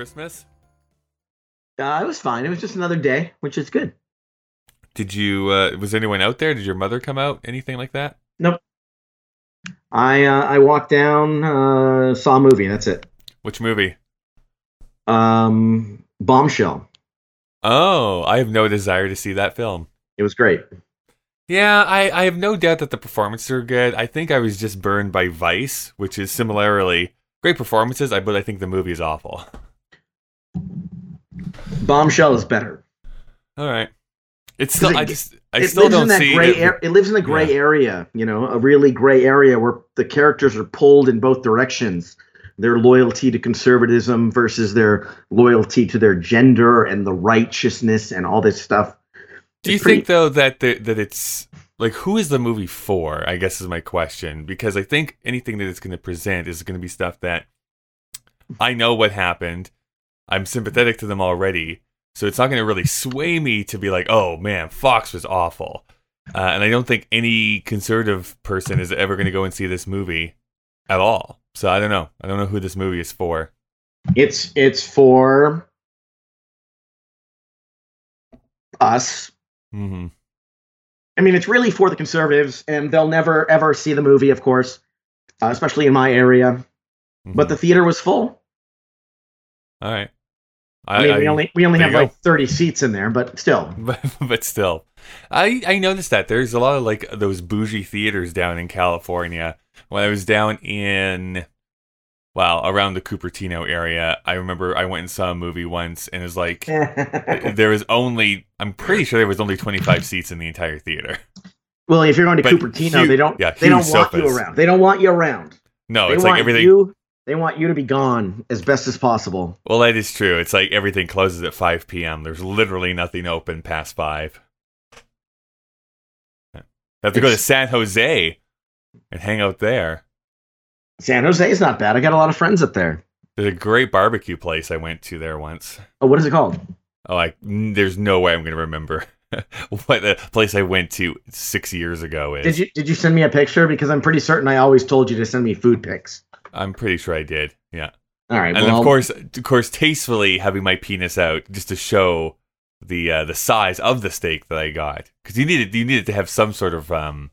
Christmas? Uh, it was fine. It was just another day, which is good. Did you? Uh, was anyone out there? Did your mother come out? Anything like that? Nope. I uh, I walked down, uh, saw a movie. That's it. Which movie? Um, Bombshell. Oh, I have no desire to see that film. It was great. Yeah, I, I have no doubt that the performances are good. I think I was just burned by Vice, which is similarly great performances, I but I think the movie is awful. Bombshell is better. All right. It's still it- I just I it still lives don't in that see gray it. ar- it lives in a gray Yeah. area, you know, a really gray area where the characters are pulled in both directions. Their loyalty to conservatism versus their loyalty to their gender and the righteousness and all this stuff. Do you pretty- think though that the, that it's like who is the movie for? I guess is my question because I think anything that it's going to present is going to be stuff that I know what happened. I'm sympathetic to them already, so it's not going to really sway me to be like, "Oh man, Fox was awful." Uh, and I don't think any conservative person is ever going to go and see this movie at all. So I don't know. I don't know who this movie is for. It's it's for us. hmm I mean, it's really for the conservatives, and they'll never ever see the movie, of course, uh, especially in my area. But the theater was full. all right. I, mean, we only we only have like thirty seats in there, but still. but, but still i i noticed that there's a lot of like those bougie theaters down in california when i was down in well around the cupertino area i remember i went and saw a movie once and it was like there was only i'm pretty sure there was only 25 seats in the entire theater well, if you're going to But Cupertino, huge- they don't yeah, they don't want you around. They don't want you around. no they it's like everything you. They want you to be gone as best as possible. well that is true it's like everything closes at 5 p.m there's literally nothing open past 5 I have to go to san jose and hang out there San Jose is not bad. I got a lot of friends up there. There's a great barbecue place I went to there once. Oh, what is it called? Oh, I there's no way I'm gonna remember what the place I went to six years ago is. Did you did you send me a picture? Because I'm pretty certain I always told you to send me food pics. I'm pretty sure I did. Yeah, All right. and well, of course, of course, tastefully having my penis out just to show the uh, the size of the steak that I got because you needed you needed to have some sort of um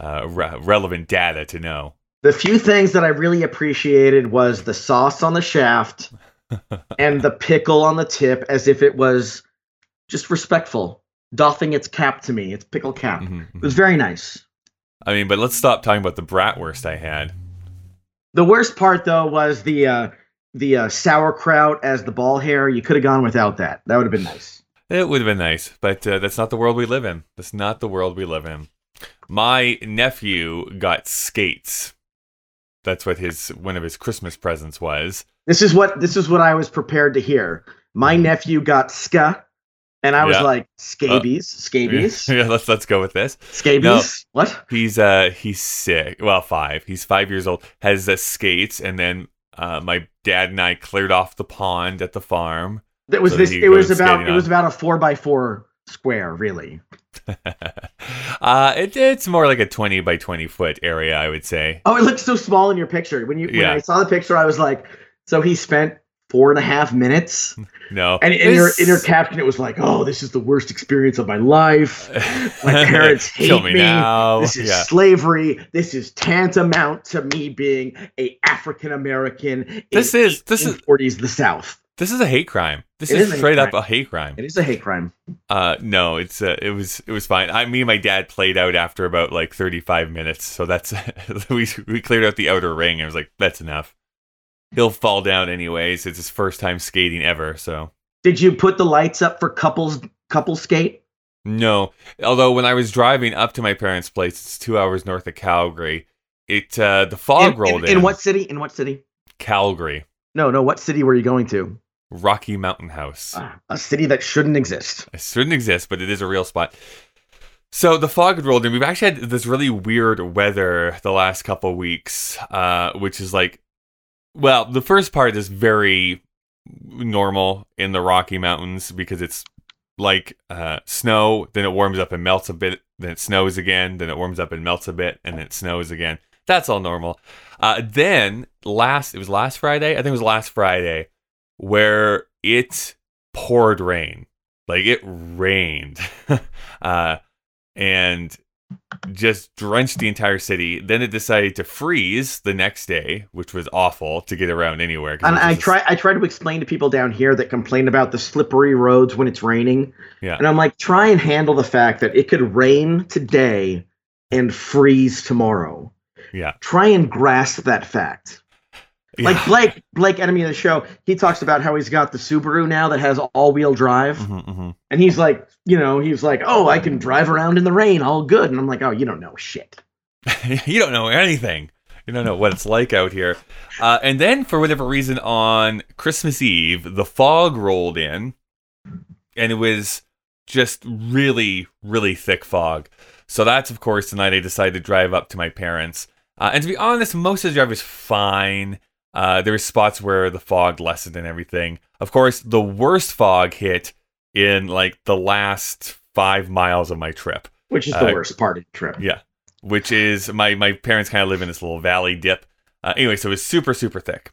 uh re- relevant data to know. the few things that I really appreciated was the sauce on the shaft and the pickle on the tip, as if it was just respectful, doffing its cap to me, its pickle cap. Mhm, It mhm. was very nice. I mean, but let's stop talking about the bratwurst I had. The worst part, though, was the uh, the uh, sauerkraut as the ball hair. You could have gone without that. That would have been nice. It would have been nice, but uh, that's not the world we live in. That's not the world we live in. My nephew got skates. That's what his one of his Christmas presents was. This is what this is what I was prepared to hear. My nephew got ska, and I was Yeah. like, scabies, scabies, yeah, let's let's go with this. scabies. What? He's uh he's sick. Well, five. He's five years old. Has uh, skates, and then uh, my dad and I cleared off the pond at the farm. That was So this. It was about. It was about a four by four square, really. uh, it, it's more like a twenty by twenty foot area, I would say. Oh, it looks so small in your picture. When you when Yeah. I saw the picture, I was like, so he spent four and a half minutes, No, and in your in your This- caption, it was like, oh, this is the worst experience of my life. My parents hate Kill me, me. now. This is yeah. slavery. This is tantamount to me being a African American. This is- this is- forties the South. This is a hate crime. This It is, is a hate straight up crime. a hate crime. It is a hate crime. Uh, no, it's uh, it was it was fine. I, me and my dad played out after about like thirty five minutes, so that's we we cleared out the outer ring. and I was like, that's enough. He'll fall down anyways. It's his first time skating ever, so Did you put the lights up for couples couple skate? no. Although when I was driving up to my parents' place, it's two hours north of Calgary. It uh, the fog in, rolled in, in. in what city? In what city? Calgary, No, no. What city were you going to? Rocky Mountain House. Ah, a city that shouldn't exist. It shouldn't exist, but it is a real spot. So the fog had rolled in. We've actually had this really weird weather the last couple weeks, uh, which is like, well, the first part is very normal in the Rocky Mountains because it's like uh, snow, then it warms up and melts a bit, then it snows again, then it warms up and melts a bit, and then it snows again. That's all normal. Uh, then last, it was last Friday. I think it was last Friday. where it poured rain. Like it rained. uh, and just drenched the entire city. Then it decided to freeze the next day, which was awful to get around anywhere. And I try I try to explain to people down here that complain about the slippery roads when it's raining. Yeah. And I'm like, try and handle the fact that it could rain today and freeze tomorrow. Yeah. Try and grasp that fact. Like Blake, Blake, enemy of the show, he talks about how he's got the Subaru now that has all-wheel drive, Mhm, mhm. and he's like, you know, he's like, oh, I can drive around in the rain, all good. And I'm like, oh, you don't know shit. you don't know anything. You don't know what it's like out here. Uh, and then, for whatever reason, on Christmas Eve, the fog rolled in, and it was just really, really thick fog. So that's, of course, the night I decided to drive up to my parents. Uh, and to be honest, most of the drive was fine. Uh, there were spots where the fog lessened and everything. Of course, the worst fog hit in like the last five miles of my trip Which is the Uh, worst part of the trip. yeah, which is my my parents kind of live in this little valley dip. Uh, anyway, so it was super super thick,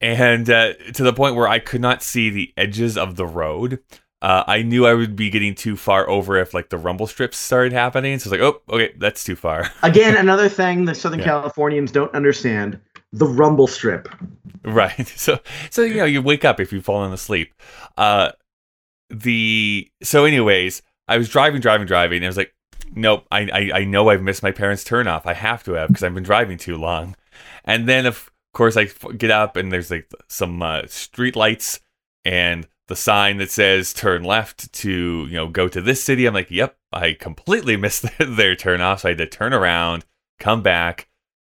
and uh, to the point where I could not see the edges of the road. Uh, I knew I would be getting too far over if like the rumble strips started happening. So it's like, oh, okay, that's too far. Again, another thing that Southern Yeah. Californians don't understand: the rumble strip. right. So so you know you wake up if you've fallen asleep. Uh, the so anyways, I was driving, driving, driving, and I was like, nope, I I, I know I've missed my parents' turn off. I have to have because I've been driving too long. And then of course I get up and there's like some uh, street lights and the sign that says turn left to you know go to this city. I'm like, yep, I completely missed their turn off, so I had to turn around, come back,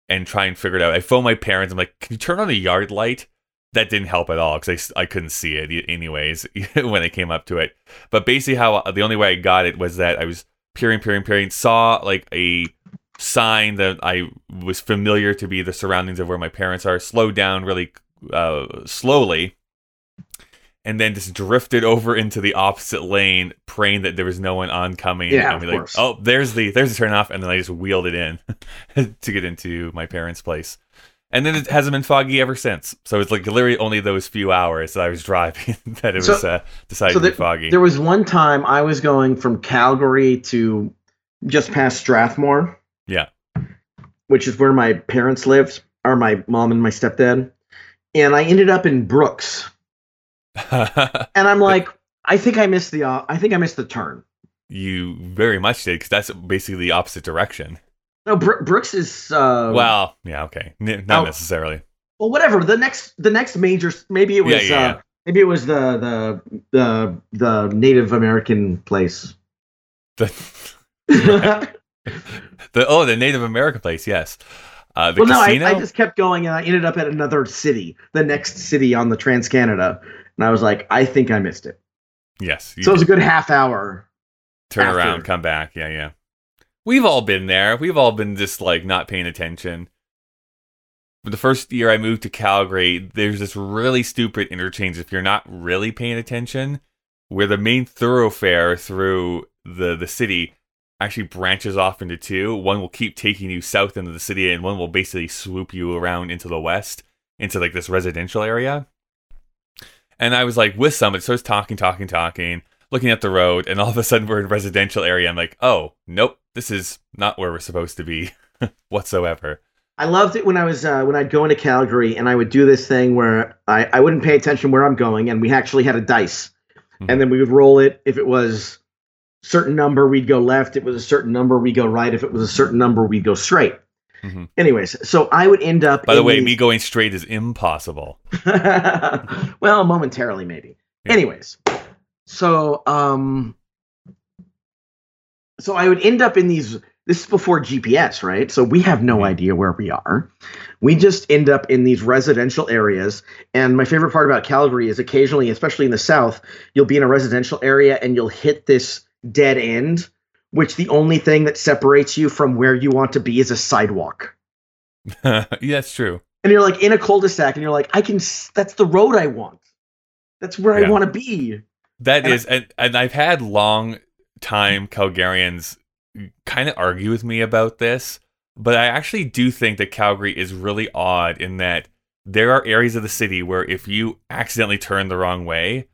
and try and figure it out. I phoned my parents. I'm like, can you turn on the yard light? That didn't help at all because I, I couldn't see it anyways when I came up to it. But basically, how the only way I got it was that I was peering, peering, peering, saw like a sign that I was familiar to be the surroundings of where my parents are, slowed down really uh, slowly, and then just drifted over into the opposite lane, praying that there was no one oncoming. Yeah, and of like, course. oh, there's the there's the turn off, and then I just wheeled it in to get into my parents' place. And then it hasn't been foggy ever since. So it's like literally only those few hours that I was driving that it So- was uh, decided so to be foggy. There was one time I was going from Calgary to just past Strathmore. Yeah. Which is where my parents lived, or my mom and my stepdad. And I ended up in Brooks. And I'm like, I think I missed the uh, I think I missed the turn. you very much did because that's basically the opposite direction. No, Bro- Brooks is uh well, yeah, okay, N- not Oh. necessarily. well whatever. The next the next major maybe it was Yeah, yeah, uh yeah. maybe it was the the the the Native American place. The, the oh, the Native American place, yes. Uh, the no, I. I just kept going and I ended up at another city, the next city on the Trans Canada, and I was like, I think I missed it. yes, So it was a good half hour. turn after. around, come back. Yeah, yeah. We've all been there. We've all been just like not paying attention. But the first year I moved to Calgary, there's this really stupid interchange if you're not really paying attention, where the main thoroughfare through the the city actually branches off into two. One will keep taking you south into the city, and one will basically swoop you around into the west, into like this residential area. And I was like with somebody, so I was talking, talking, talking, looking at the road, and all of a sudden we're in a residential area. I'm like, oh, nope, this is not where we're supposed to be whatsoever. I loved it when I was uh, when I'd go into Calgary and I would do this thing where I, I wouldn't pay attention where I'm going, and we actually had a dice, Mhm. and then we would roll it. If it was certain number, we'd go left. If it was a certain number, we'd go right. If it was a certain number, we'd go straight. Mhm. Anyways, so I would end up. By the way, these- me going straight is impossible. well, momentarily maybe. Yeah. Anyways, so um, so I would end up in these. This is before GPS, right? So we have no Mhm. idea where we are. We just end up in these residential areas. And my favorite part about Calgary is occasionally, especially in the south, you'll be in a residential area and you'll hit this dead end, which the only thing that separates you from where you want to be is a sidewalk yeah, that's true. and you're like in a cul-de-sac and you're like i can s- that's the road i want that's where Yeah. i want to be That And I, and, and I've had long time Calgarians kind of argue with me about this, but I actually do think that Calgary is really odd in that there are areas of the city where if you accidentally turn the wrong way,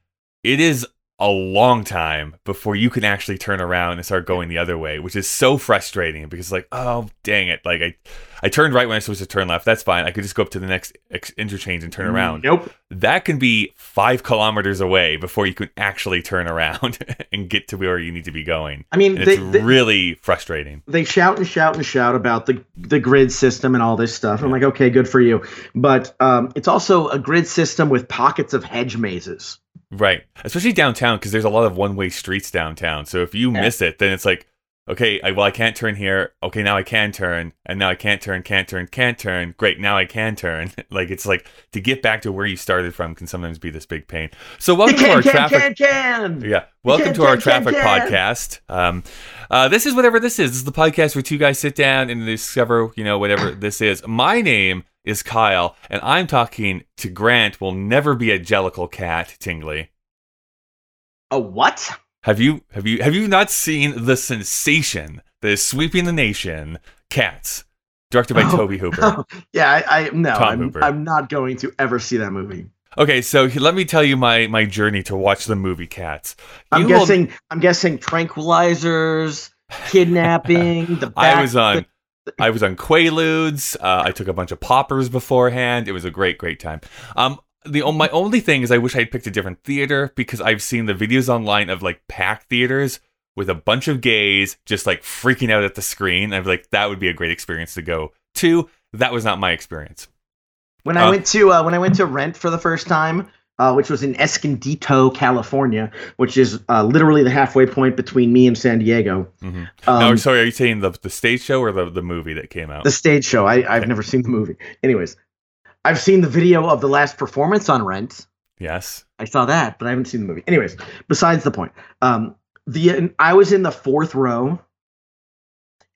it is a long time before you can actually turn around and start going the other way, which is so frustrating because like, oh dang it, like I I turned right when I was supposed to turn left. That's fine. I could just go up to the next ex- interchange and turn around. Nope. That can be five kilometers away before you can actually turn around and get to where you need to be going. I mean, they, it's they, really frustrating. they shout and shout and shout about the the grid system and all this stuff. I'm like, okay, good for you. But um, it's also a grid system with pockets of hedge mazes. Right. Especially downtown because there's a lot of one way streets downtown. So if you Yeah. miss it, then it's like, okay, I, well, I can't turn here. Okay, now I can turn. And now I can't turn, can't turn, can't turn. Great, now I can turn. like, it's like to get back to where you started from can sometimes be this big pain. So, welcome to our can, traffic. can, can. Yeah. Welcome Can, to our can, can, traffic can. podcast. Um, uh, this is whatever this is. This is the podcast where two guys sit down and discover, you know, whatever this is. My name is Kyle, and I'm talking to Grant. Will never be a jellicle cat, Tingley. A what? Have you have you have you not seen the sensation that is sweeping the nation? Cats, directed by Oh. Toby Hooper. yeah, I, I no, Tom I'm, Hooper. I'm not going to ever see that movie. Okay, so let me tell you my my journey to watch the movie Cats. I'm You will- guessing. I'm guessing tranquilizers, kidnapping. The I was on I was on Quaaludes. Uh, I took a bunch of poppers beforehand. It was a great, great time. Um, the my only thing is I wish I'd picked a different theater because I've seen the videos online of like packed theaters with a bunch of gays just like freaking out at the screen. I'm like, that would be a great experience to go to. That was not my experience. When I Uh, went to uh, when I went to Rent for the first time, uh, which was in Escondido, California, which is uh, literally the halfway point between me and San Diego. Mhm. Um, sorry, are you saying the the stage show or the the movie that came out? the stage show. I, I've Okay. never seen the movie. Anyways, I've seen the video of the last performance on Rent. yes. I saw that, but I haven't seen the movie. Anyways, besides the point, um, the I was in the fourth row,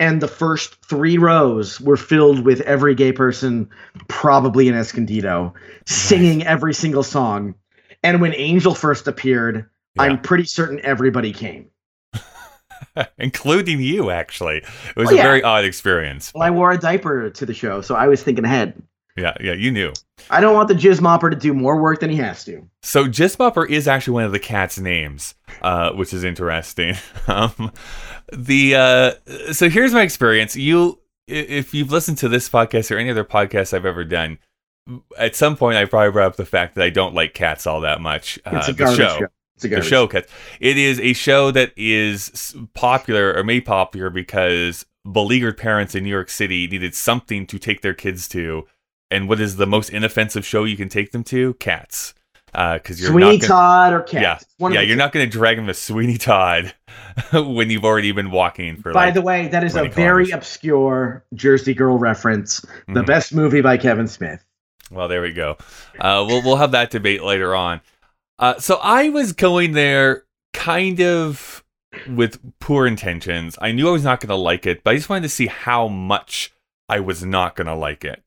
and the first three rows were filled with every gay person, probably in Escondido, singing every single song. And when Angel first appeared, Yeah. I'm pretty certain everybody came. Including you, actually. It was Oh, a yeah. very odd experience. Well, I wore a diaper to the show, so I was thinking ahead. Yeah, yeah, you knew. I don't want the jizz mopper to do more work than he has to. So Jispopper is actually one of the cat's names, uh, which is interesting. um, the uh, so here's my experience. You, if you've listened to this podcast or any other podcast I've ever done, at some point I probably brought up the fact that I don't like cats all that much. Uh, It's a the garbage show. show. It's a The show cats. It is a show that is popular or made popular because beleaguered parents in New York City needed something to take their kids to. And what is the most inoffensive show you can take them to? Cats. Because you're Sweeney not gonna, Todd or Cat. yeah, yeah, you're two. not going to drag them to Sweeney Todd when you've already been walking for By like. the way, that is a 20 very obscure Jersey Girl reference. The Mhm. best movie by Kevin Smith. Well, there we go. Uh, we'll we'll have that debate later on. Uh, so I was going there kind of with poor intentions. I knew I was not going to like it, but I just wanted to see how much I was not going to like it.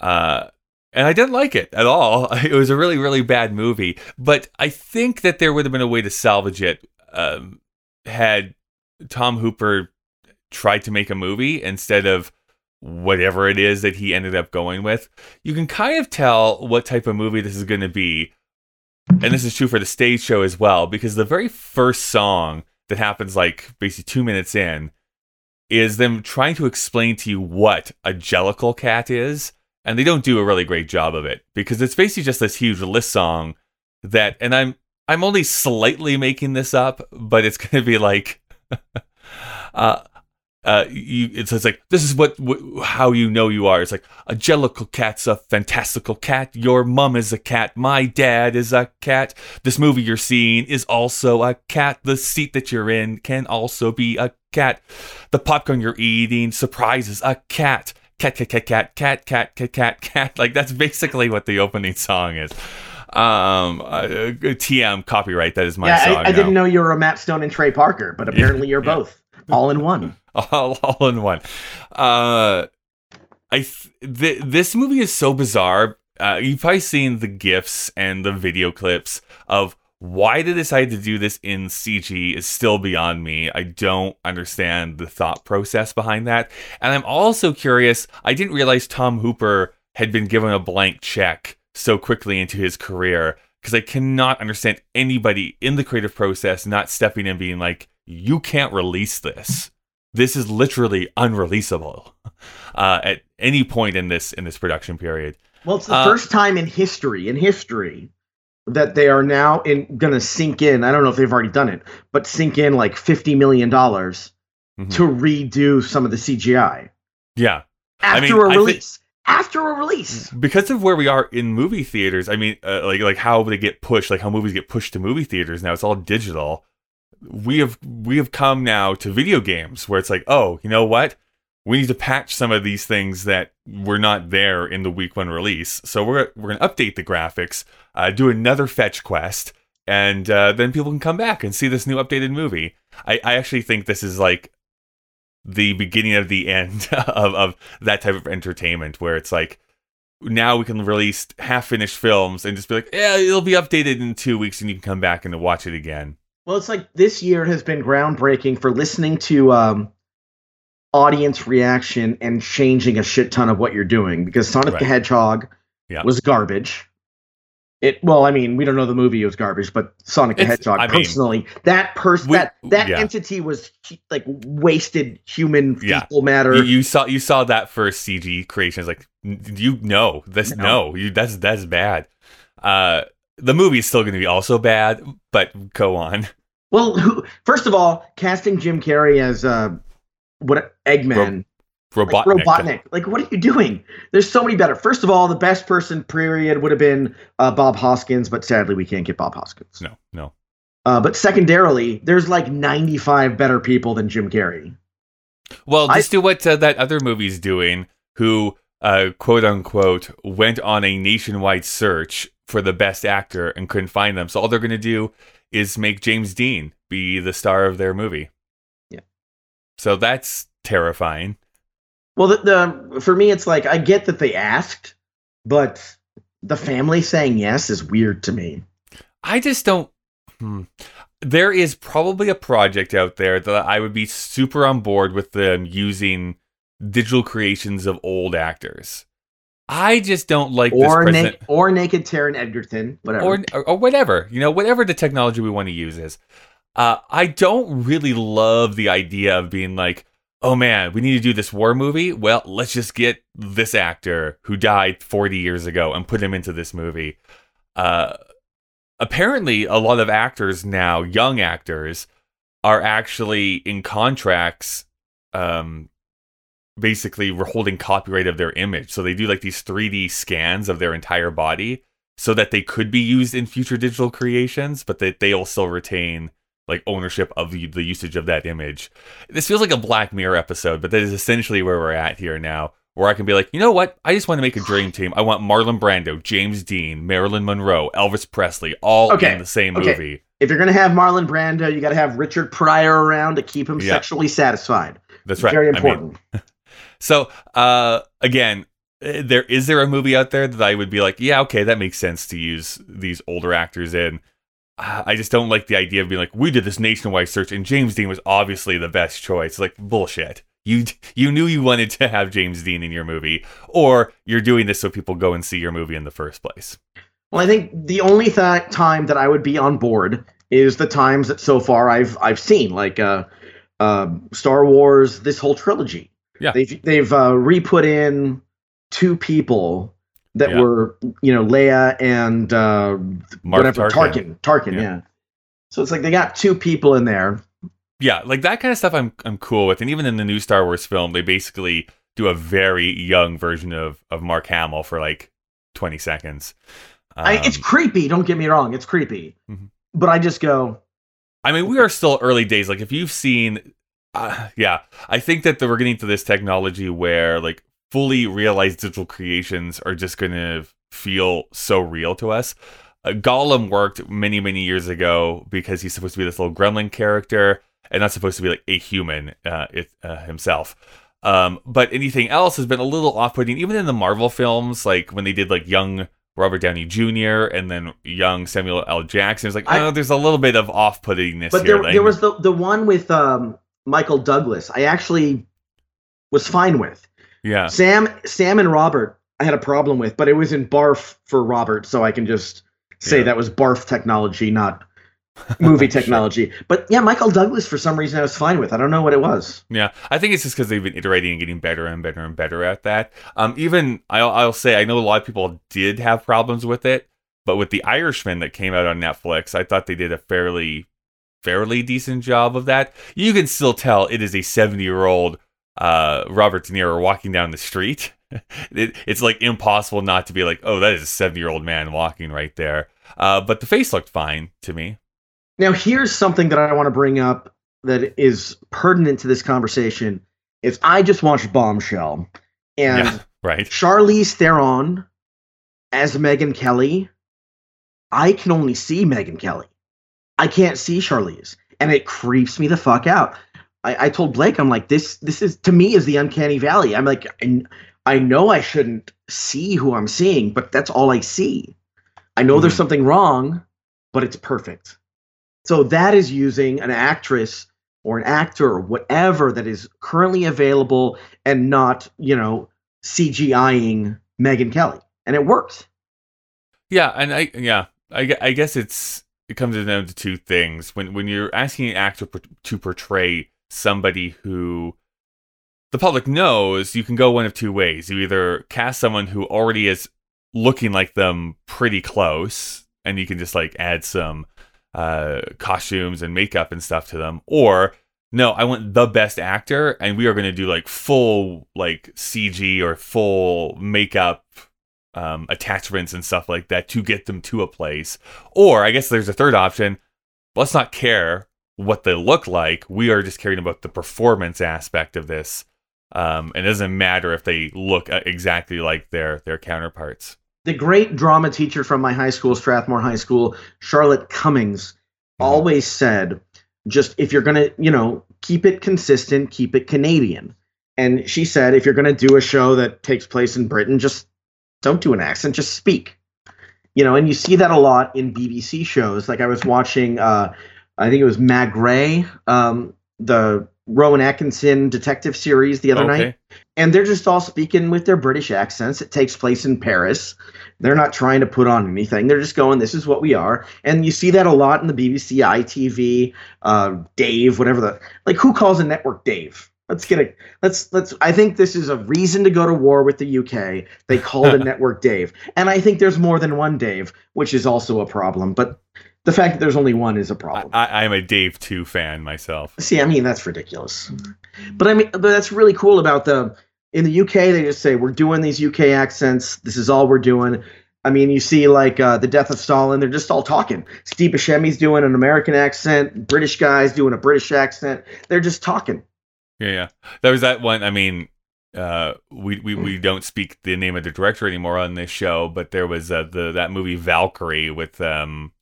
Uh, and I didn't like it at all. It was a really, really bad movie. But I think that there would have been a way to salvage it um, had Tom Hooper tried to make a movie instead of whatever it is that he ended up going with. You can kind of tell what type of movie this is going to be. And this is true for the stage show as well, because the very first song that happens, like basically two minutes in, is them trying to explain to you what a jellicle cat is. And they don't do a really great job of it because it's basically just this huge list song that, and I'm I'm only slightly making this up, but it's going to be like, uh, uh, you, it's, it's like this is what wh- how you know you are. It's like a jellicle cat's a fantastical cat. Your mum is a cat. My dad is a cat. This movie you're seeing is also a cat. The seat that you're in can also be a cat. The popcorn you're eating surprises a cat. Cat, cat, cat, cat, cat, cat, cat, cat, cat. Like that's basically what the opening song is. Um, uh, TM copyright. That is my yeah, song. I, I didn't know you were a Matt Stone and Trey Parker, but apparently you're yeah. both all in one. all, all in one. Uh, I th- th- this movie is so bizarre. Uh, you've probably seen the gifs and the video clips of why they decided to do this in CG is still beyond me. I don't understand the thought process behind that, and I'm also curious. I didn't realize Tom Hooper had been given a blank check so quickly into his career because I cannot understand anybody in the creative process not stepping in and being like, you can't release this. This is literally unreleasable uh, at any point in this in this production period. Well, it's the Uh, first time in history, in history, that they are now in going to sink in. I don't know if they've already done it, but sink in like fifty million dollars Mhm. to redo some of the CGI Yeah, after I mean, a release. after a release. because of where we are in movie theaters. I mean, uh, like like how they get pushed, like how movies get pushed to movie theaters now. It's all digital. We have we have come now to video games where it's like, oh, you know what? We need to patch some of these things that were not there in the week one release. So we're we're gonna update the graphics, uh, do another fetch quest, and uh, then people can come back and see this new updated movie. I, I actually think this is like the beginning of the end of, of that type of entertainment where it's like now we can release half finished films and just be like, yeah, it'll be updated in two weeks and you can come back and watch it again. Well, it's like this year has been groundbreaking for listening to um, audience reaction and changing a shit ton of what you're doing because Sonic Right. the Hedgehog Yeah. was garbage. It well, I mean, we don't know the movie was garbage, but Sonic the It's- Hedgehog I mean, personally, that person that that yeah. entity was like wasted human Yeah. fecal matter. You, you saw you saw that first CG creation. It's like you know this No. no, you that's that's bad. Uh, the movie is still going to be also bad, but go on. well, who, first of all, casting Jim Carrey as uh, what Eggman. Robotnik. Like Robotnik. Like, what are you doing? There's so many better. First of all, the best person period would have been uh, Bob Hoskins, but sadly we can't get Bob Hoskins. No, no. Uh, but secondarily, there's like 95 better people than Jim Carrey. Well, I- just do what uh, that other movie's doing, who, uh, quote unquote, went on a nationwide search for the best actor and couldn't find them. So all they're going to do is make James Dean be the star of their movie. So that's terrifying. Well, the, the for me, it's like I get that they asked, but the family saying yes is weird to me. I just don't. Hmm. There is probably a project out there that I would be super on board with them using digital creations of old actors. I just don't like Or present. naked, or naked Taron Egerton, whatever. or or whatever you know whatever the technology we want to use is uh, i don't really love the idea of being like oh man we need to do this war movie. Well let's just get this actor who died 40 years ago and put him into this movie. Uh, apparently a lot of actors now young actors are actually in contracts um basically we're holding copyright of their image. So they do like these 3d scans of their entire body so that they could be used in future digital creations, but that they still retain like ownership of the, the usage of that image. This feels like a Black Mirror episode, but that is essentially where we're at here now. Where I can be like, you know what? I just want to make a dream team. I want Marlon Brando, James Dean, Marilyn Monroe, Elvis Presley, all Okay, in the same okay. movie. if you're gonna have Marlon Brando, you got to have Richard Pryor around to keep him Yeah. sexually satisfied. That's right. Very I mean, important. So, uh, again, uh, there is there a movie out there that I would be like, yeah, okay, that makes sense to use these older actors in. I just don't like the idea of being like, we did this nationwide search, and James Dean was obviously the best choice. Like bullshit. You you knew you wanted to have James Dean in your movie, or you're doing this so people go and see your movie in the first place. Well, I think the only th- time that I would be on board is the times that so far I've I've seen, like uh, uh, Star Wars, this whole trilogy. Yeah. they've they've uh, re-put in two people that Yeah. were you know Leia and uh, Mark whatever Tarkin. Tarkin. Tarkin, Yeah. yeah. So it's like they got two people in there. Yeah, like that kind of stuff I'm I'm cool with. And even in the new Star Wars film, they basically do a very young version of of Mark Hamill for like 20 seconds. I, it's Um, creepy. Don't get me wrong, it's creepy. Mhm. But I just go, I mean, we are still early days. Like, if you've seen, uh, yeah, I think that we're getting to this technology where like fully realized digital creations are just going to feel so real to us. Uh, Gollum worked many, many years ago because he's supposed to be this little gremlin character and not supposed to be like a human uh, it, uh, himself. Um, but anything else has been a little off-putting, even in the Marvel films, like when they did like young Robert Downey Jr. and then young Samuel L. Jackson. It's like, I- oh, there's a little bit of off-puttingness but here. there, there was the the one with um, Michael Douglas. I actually was fine with. Yeah, Sam Sam and Robert I had a problem with, but it was in barf for Robert, so I can just say Yeah. that was barf technology, not movie technology. But yeah, Michael Douglas for some reason I was fine with. I don't know what it was. Yeah, I think it's just because they've been iterating and getting better and better and better at that. Um, even I'll, I'll say I know a lot of people did have problems with it, but with the Irishman that came out on Netflix, I thought they did a fairly, fairly decent job of that. You can still tell it is a seventy-year-old uh, Robert De Niro walking down the street. it, it's like impossible not to be like, oh, that is a seventy-year-old man walking right there. Uh, but the face looked fine to me. Now, here's something that I want to bring up that is pertinent to this conversation. Is I just watched Bombshell, and yeah, right. Charlize Theron as Megyn Kelly. I can only see Megyn Kelly. I can't see Charlize, and it creeps me the fuck out. I, I told Blake, I'm like, this. This is to me is the uncanny valley. I'm like, I, I know I shouldn't see who I'm seeing, but that's all I see. I know there's Mhm. something wrong, but it's perfect. So that is using an actress or an actor or whatever that is currently available and not, you know, CGIing Megyn Kelly. And it worked. Yeah, and I yeah, I, I guess it's it comes down to two things. When when you're asking an actor per- to portray somebody who the public knows, you can go one of two ways. You either cast someone who already is looking like them pretty close, and you can just like add some uh, costumes and makeup and stuff to them, or no, I want the best actor, and we are going to do like full like CG or full makeup um, attachments and stuff like that to get them to a place. Or I guess there's a third option. Let's not care what they look like. We are just caring about the performance aspect of this. Um, and it doesn't matter if they look uh, exactly like their their counterparts. The great drama teacher from my high school, Strathmore High School, Charlotte Cummings, always said, just if you're going to, you know, keep it consistent, keep it Canadian. And she said, if you're going to do a show that takes place in Britain, just don't do an accent, just speak. You know, and you see that a lot in BBC shows. Like I was watching, uh, I think it was Maigret, um, the Rowan Atkinson detective series the other Okay. night and they're just all speaking with their British accents. It takes place in Paris. They're not trying to put on anything. They're just going, "This is what we are." And you see that a lot in the BBC, ITV, uh, Dave, whatever the like. Who calls a network Dave? Let's get a let's let's. I think this is a reason to go to war with the UK. They called a network Dave, and I think there's more than one Dave, which is also a problem. But the fact that there's only one is a problem. I, I'm a Dave Two fan myself. See, I mean that's ridiculous. But I mean, but that's really cool about the in the UK. They just say we're doing these UK accents. This is all we're doing. I mean, you see like uh, the death of Stalin. They're just all talking. Steve Buscemi's doing an American accent. British guys doing a British accent. They're just talking. Yeah, yeah. There was that one. I mean, uh, we, we we don't speak the name of the director anymore on this show, but there was uh, the that movie Valkyrie with um,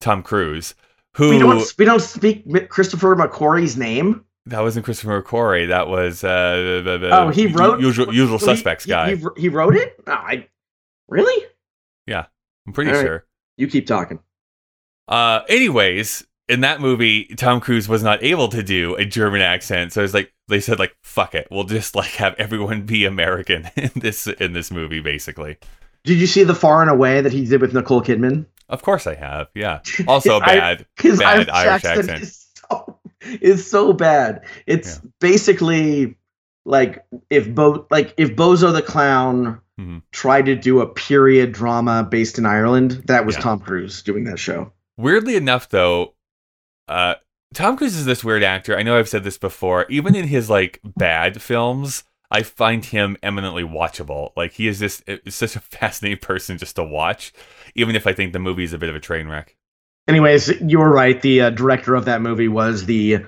Tom Cruise, who We don't we don't speak Christopher McQuarrie's name. that wasn't Christopher McQuarrie. That was uh, the, the, Oh, he wrote- usual usual he- suspects guy. He, he wrote it. No, I really. Yeah, I'm pretty all right. sure. You keep talking. Uh, anyways, in that movie, Tom Cruise was not able to do a German accent, so it's like they said, like, "Fuck it, we'll just like have everyone be American in this in this movie." Basically, Did you see the Far and Away that he did with Nicole Kidman? Of course I have. Yeah, also I- bad. His Bad Irish, Irish accent, accent. Is, so, is so bad. It's basically like if Bo like if Bozo the Clown Mhm. tried to do a period drama based in Ireland, that was Yeah. Tom Cruise doing that show. Weirdly enough, though, uh, Tom Cruise is this weird actor. I know I've said this before. Even in his like bad films, I find him eminently watchable. Like he is just such a fascinating person just to watch, even if I think the movie is a bit of a train wreck. Anyways, you were right. The uh, director of that movie was the Child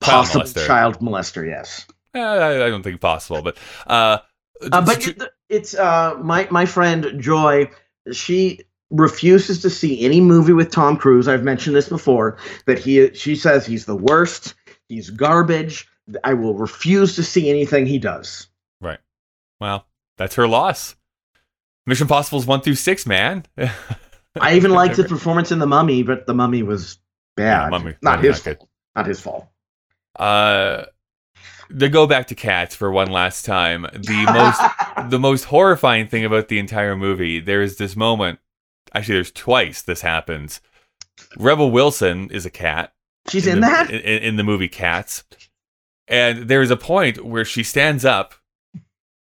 possible molester. child molester. Yes. Eh, I, don't think possible, but uh, Uh, but tr- it's uh, my my friend Joy. She refuses to see any movie with Tom Cruise. I've mentioned this before. That he she says he's the worst. He's garbage. I will refuse to see anything he does. Right. Well, that's her loss. Mission Possibles one through six, man. I even liked his performance in The Mummy, but The Mummy was bad. Yeah, Mummy- not his not. Not his fault. Uh, to go back to cats for one last time, the most the most horrifying thing about the entire movie, there is this moment. Actually, there's twice this happens. Rebel Wilson is a cat. She's in, the, that. in, in the movie Cats, and there is a point where she stands up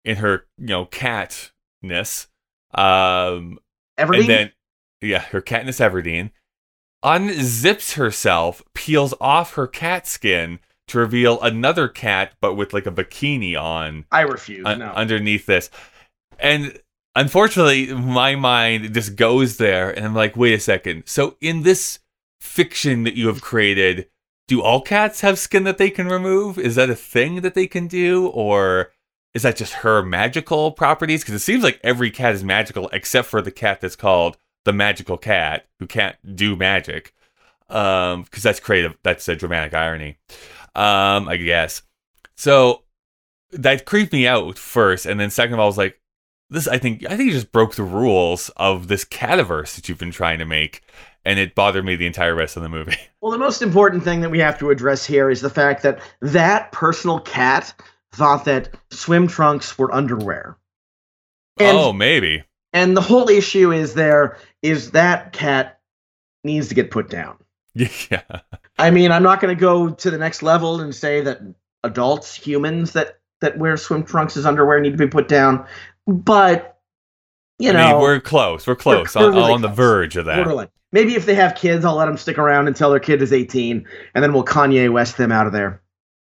in her you know catness, um, Everdeen. and then yeah, her Katniss Everdeen unzips herself, peels off her cat skin to reveal another cat, but with like a bikini on I refuse. un- no. underneath this. And unfortunately, my mind just goes there, and I'm like, wait a second. So in this fiction that you have created, do all cats have skin that they can remove? Is that a thing that they can do, or is that just her magical properties? Because it seems like every cat is magical except for the cat that's called the magical cat who can't do magic. Um, because that's creative. That's a dramatic irony. Um, I guess. So that creeped me out first, and then second of all, I was like, this. I think I think you just broke the rules of this cataverse that you've been trying to make, and it bothered me the entire rest of the movie. Well, the most important thing that we have to address here is the fact that that personal cat thought that swim trunks were underwear. And, oh, maybe. and the whole issue is there is that cat needs to get put down. Yeah. I mean, I'm not going to go to the next level and say that adults, humans that that wear swim trunks as underwear need to be put down, but you I know, mean, we're close. We're close. we're on, really on the close. verge of that. borderline. Maybe if they have kids, I'll let them stick around until their kid is 18, and then we'll Kanye West them out of there.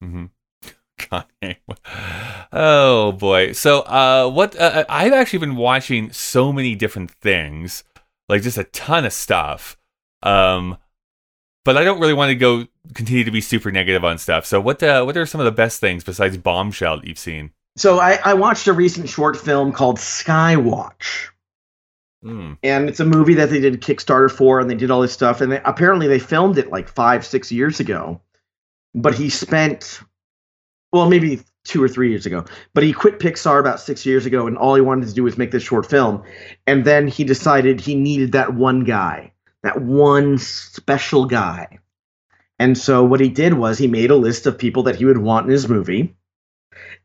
hmm Kanye. Oh boy. So, uh, what? Uh, I've actually been watching so many different things, like just a ton of stuff. Um, but I don't really want to go continue to be super negative on stuff. So, what? Uh, what are some of the best things besides Bombshell that you've seen? So I, I watched a recent short film called Skywatch. Hmm. and it's a movie that they did Kickstarter for, and they did all this stuff, and they, apparently they filmed it like five, six years ago. But he spent, well, maybe two or three years ago. But he quit Pixar about six years ago, and all he wanted to do was make this short film. And then he decided he needed that one guy, that one special guy. And so what he did was he made a list of people that he would want in his movie,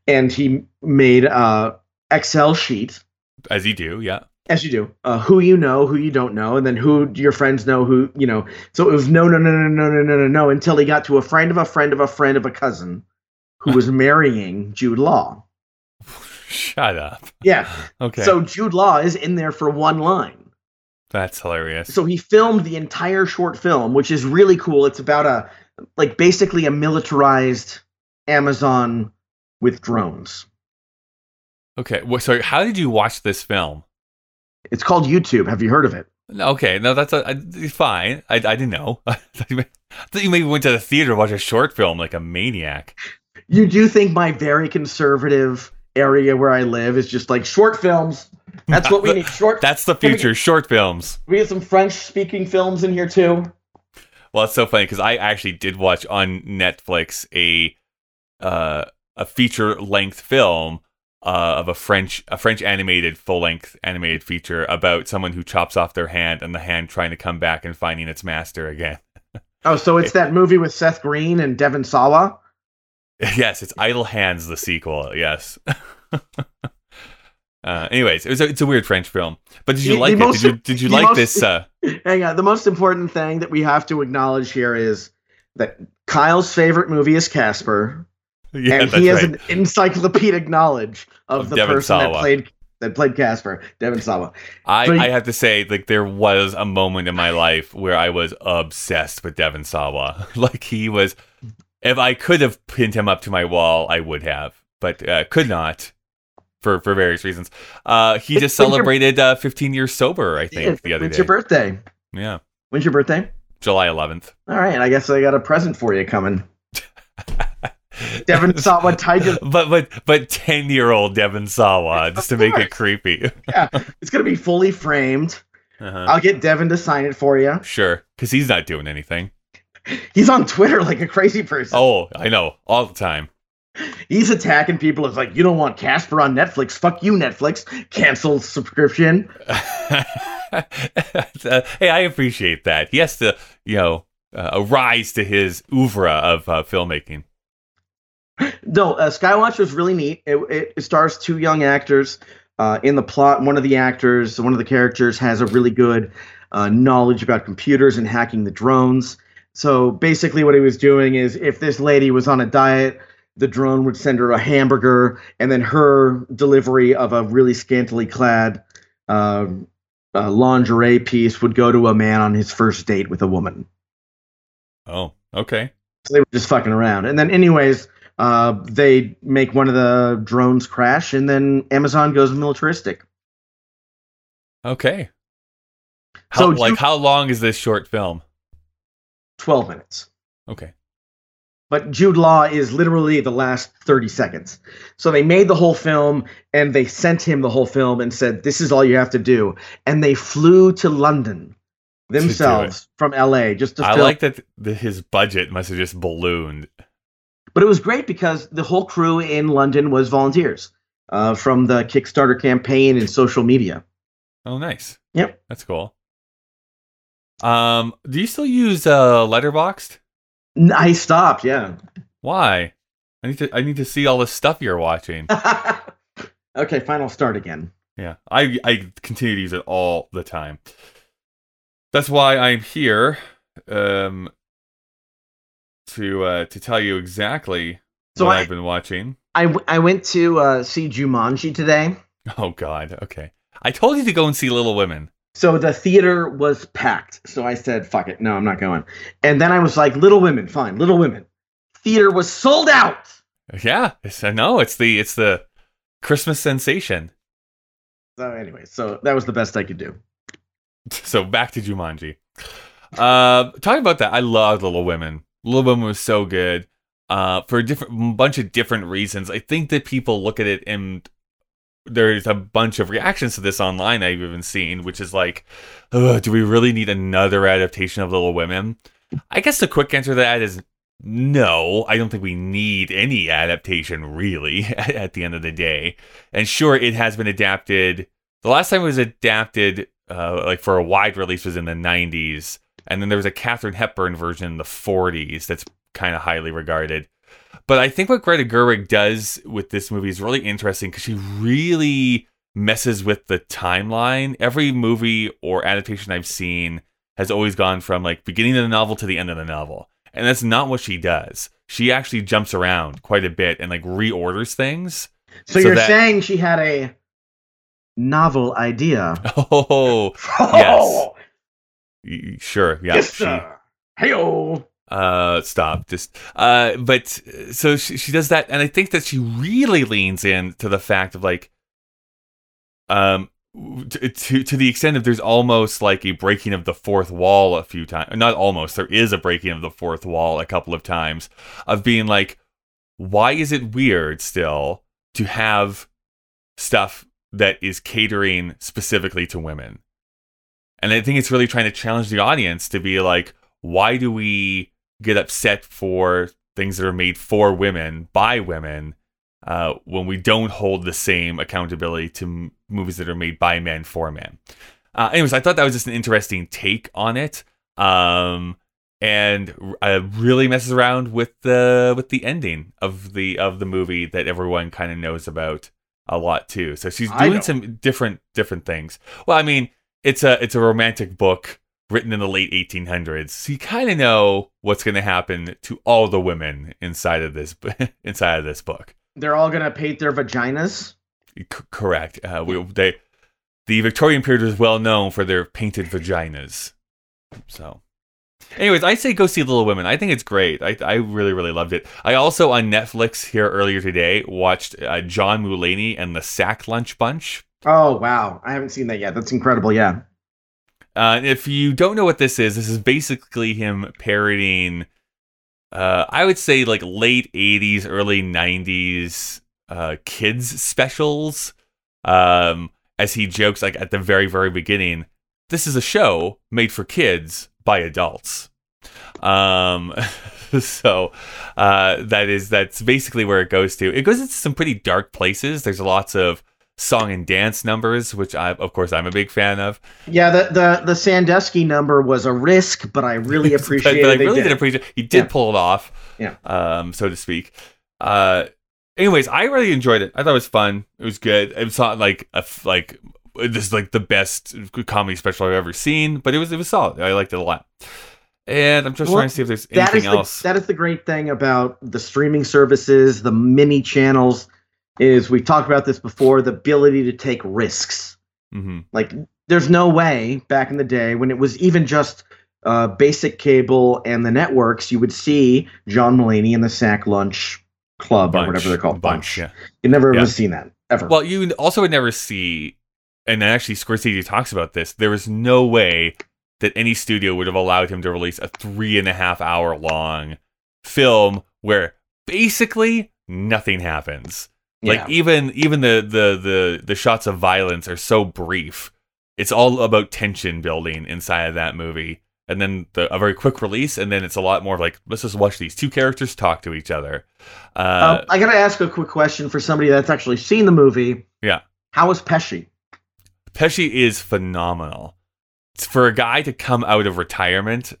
and he made a Excel sheet As you do, yeah. as you do, uh, who you know, who you don't know, and then who your friends know, who you know. So it was no, no, no, no, no, no, no, no, no, until he got to a friend of a friend of a friend of a cousin, who was marrying Jude Law. Shut up. Yeah. Okay. So Jude Law is in there for one line. that's hilarious. So he filmed the entire short film, which is really cool. It's about a like basically a militarized Amazon with drones. okay. Well, so how did you watch this film? It's called YouTube. Have you heard of it? Okay, no, that's a, I, fine. I, I didn't know. I thought you I thought you maybe went to the theater to watch a short film like a maniac. You do think my very conservative area where I live is just like short films. That's what we need. Short. That's the future, short films. we get some French speaking films in here too. Well, it's so funny because I actually did watch on Netflix a uh, a feature length film uh, of a French a French animated full length animated feature about someone who chops off their hand and the hand trying to come back and finding its master again. Oh, so it's that movie with Seth Green and Devon Sawa. yes, it's Idle Hands, the sequel. Yes. uh, anyways, it was a, it's a weird French film. But did you The- like the it? most- Did you did you like most- this? Uh, Hang on. The most important thing that we have to acknowledge here is that Kyle's favorite movie is Casper, yeah, and he has right. an encyclopedic knowledge of, Of the Devon person that played that played Casper, Devon Sawa. I, so you- I have to say, like, there was a moment in my life where I was obsessed with Devon Sawa. like, he was, if I could have pinned him up to my wall, I would have, but uh, could not for, for various reasons. Uh, he It's just celebrated uh, 15 years sober, I think, the other When's day. your birthday? yeah, When's your birthday? July 11th. All right, I guess I got a present for you coming. Devon Sawa Tiger. but but but 10 year old Devon Sawa, just to make it creepy. Yeah, it's gonna be fully framed. Uh-huh. I'll get Devon to sign it for you. Sure, because he's not doing anything. He's on Twitter like a crazy person. Oh, I know, all the time. He's attacking people. It's like you don't want Casper on Netflix. Fuck you, Netflix. Cancel subscription. Uh, hey, I appreciate that. He has to, you know, uh, rise to his oeuvre of uh, filmmaking. No, uh, Skywatch was really neat. It, it, it stars two young actors. Uh, in the plot, one of the actors, one of the characters, has a really good uh, knowledge about computers and hacking the drones. So basically, what he was doing is if this lady was on a diet, the drone would send her a hamburger, and then her delivery of a really scantily clad uh, uh, lingerie piece would go to a man on his first date with a woman. Oh, okay. So they were just fucking around. And then, anyways, uh, they make one of the drones crash, and then Amazon goes militaristic. Okay. How, So like, you- how long is this short film? 12 minutes. Okay. But Jude Law is literally the last 30 seconds. So they made the whole film and they sent him the whole film and said, This is all you have to do. And they flew to London do themselves from LA just to I film. like that the, his budget must have just ballooned. But it was great because the whole crew in London was volunteers uh, from the Kickstarter campaign and social media. Oh, nice. Yep. That's cool. Um, do you still use uh Letterboxd? I stopped, yeah. Why? I need to I need to see all the stuff you're watching. okay, fine, I'll start again. Yeah. I I continue to use it all the time. That's why I'm here um to uh to tell you exactly So what I- I've been watching. I, w- I went to uh, see Jumanji today. Oh god. Okay. I told you to go and see Little Women. So the theater was packed. So I said, fuck it. No, I'm not going. And then I was like, Little Women, fine, Little Women. Theater was sold out. Yeah. I know it's the it's the Christmas sensation. So anyway, so that was the best I could do. So back to Jumanji. Uh, talking about that, I loved Little Women. Little Women was so good. Uh, for a different bunch of different reasons. I think that people look at it and there's a bunch of reactions to this online I've even seen, which is like, do we really need another adaptation of Little Women? I guess the quick answer to that is no. I don't think we need any adaptation really at the end of the day. And sure, it has been adapted. The last time it was adapted, uh, like for a wide release, was in the 90s. And then there was a Katharine Hepburn version in the 40s that's kind of highly regarded. But I think what Greta Gerwig does with this movie is really interesting because she really messes with the timeline. Every movie or adaptation I've seen has always gone from like beginning of the novel to the end of the novel. And that's not what she does. She actually jumps around quite a bit and like reorders things. So, So you're that- saying she had a novel idea? Oh, Oh, y- sure. Yeah. yes, she. Hey-o. Uh stop. Just uh but so she, she does that and i think that she really leans in to the fact of like um to, to to the extent of there's almost like a breaking of the fourth wall a few times not almost there is a breaking of the fourth wall a couple of times of being like why is it weird still to have stuff that is catering specifically to women? And i think it's really trying to challenge the audience to be like why do we get upset for things that are made for women by women uh, when we don't hold the same accountability to m- movies that are made by men for men. Uh, anyways, I thought that was just an interesting take on it, um, and uh, really messes around with the with the ending of the of the movie that everyone kind of knows about a lot too. So she's doing some different different things. Well, I mean, it's a it's a romantic book written in the late 1800s. So you kind of know what's going to happen to all the women inside of this inside of this book. They're all gonna paint their vaginas. C- correct. Uh, we, they, the Victorian period was well known for their painted vaginas. So, anyways, I say go see Little Women. I think it's great. I, I really, really loved it. I also on Netflix here earlier today watched uh, John Mulaney and the Sack Lunch Bunch. Oh wow, I haven't seen that yet. That's incredible. Yeah. Uh, if you don't know what this is, this is basically him parodying, uh, I would say like late 80s, early 90s uh, kids specials. Um, as he jokes, like at the very, very beginning, this is a show made for kids by adults. Um, so uh, that is that's basically where it goes to. It goes into some pretty dark places. There's lots of song and dance numbers, which I, of course, I'm a big fan of. Yeah, the the the Sandusky number was a risk, but I really But- appreciated but, I really did. did appreciate he did Yeah. pull it off Yeah. um so to speak Uh, anyways, I really enjoyed it. I thought it was fun. It was good. It's not like a like this is like the best comedy special I've ever seen, but it was it was solid. I liked it a lot. And I'm just Well, trying to see if there's That anything is the, else. that is the great thing about the streaming services, the mini channels. Is we've talked about this before, the ability to take risks. hmm Like, there's no way back in the day when it was even just uh, basic cable and the networks, you would see John Mulaney in the Sack Lunch Club or whatever they're called. Bunch, yeah. You never Yeah. have seen that ever. Well, you also would never see, and actually Scorsese talks about this. There was no way that any studio would have allowed him to release a three and a half hour long film where basically nothing happens. Like Yeah. even even the, the the the shots of violence are so brief. It's all about tension building inside of that movie. And then the, a very quick release, and then it's a lot more like let's just watch these two characters talk to each other. Uh, Um, I gotta ask a quick question for somebody that's actually seen the movie. Yeah. How is Pesci? Pesci is phenomenal. It's for a guy to come out of retirement,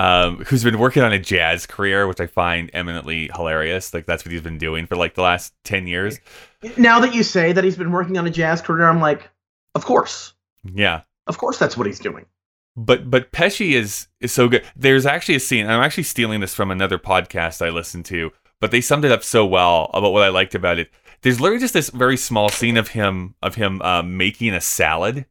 um, who's been working on a jazz career, which I find eminently hilarious. Like that's what he's been doing for like the last ten years. Now that you say that he's been working on a jazz career, I'm like, of course, Yeah, of course, that's what he's doing. but but Pesci is is so good. There's actually a scene. I'm actually stealing this from another podcast I listened to, but they summed it up so well about what I liked about it. There's literally just this very small scene of him of him um, making a salad,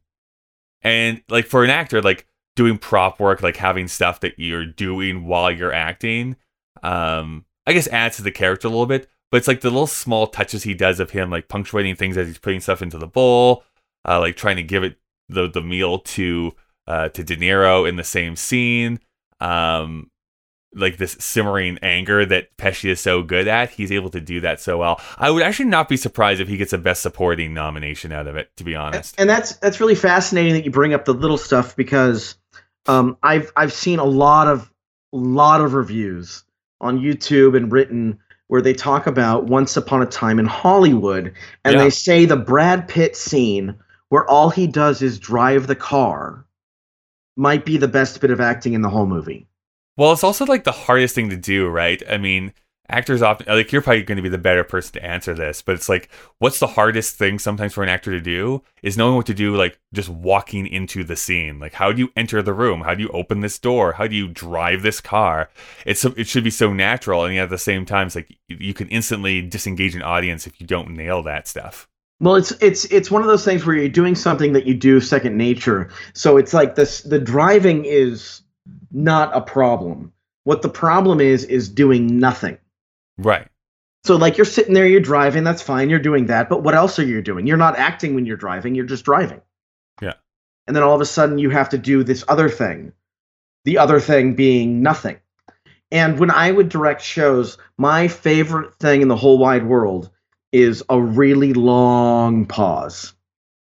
and like for an actor, like doing prop work, like having stuff that you're doing while you're acting, um, I guess adds to the character a little bit. But it's like the little small touches he does of him like punctuating things as he's putting stuff into the bowl, uh, like trying to give it the the meal to uh, to De Niro in the same scene. Um, like this simmering anger that Pesci is so good at, he's able to do that so well. I would actually not be surprised if he gets a Best Supporting nomination out of it. To be honest, And that's that's really fascinating that you bring up the little stuff because um, I've I've seen a lot of lot of reviews on YouTube and written where they talk about Once Upon a Time in Hollywood, and Yeah. they say the Brad Pitt scene where all he does is drive the car might be the best bit of acting in the whole movie. Well, it's also like the hardest thing to do, right? I mean, actors often like you're probably going to be the better person to answer this, but it's like what's the hardest thing sometimes for an actor to do is knowing what to do like just walking into the scene. Like how do you enter the room? How do you open this door? How do you drive this car? It's it should be so natural and yet at the same time it's like you- can instantly disengage an audience if you don't nail that stuff. Well, it's it's it's one of those things where you're doing something that you do second nature. So it's like this the driving is not a problem. What the problem is is doing nothing. Right. So like you're sitting there, you're driving, that's fine, you're doing that, but what else are you doing? You're not acting when you're driving, you're just driving. Yeah. And then all of a sudden you have to do this other thing. The other thing being nothing. And when I would direct shows, my favorite thing in the whole wide world is a really long pause.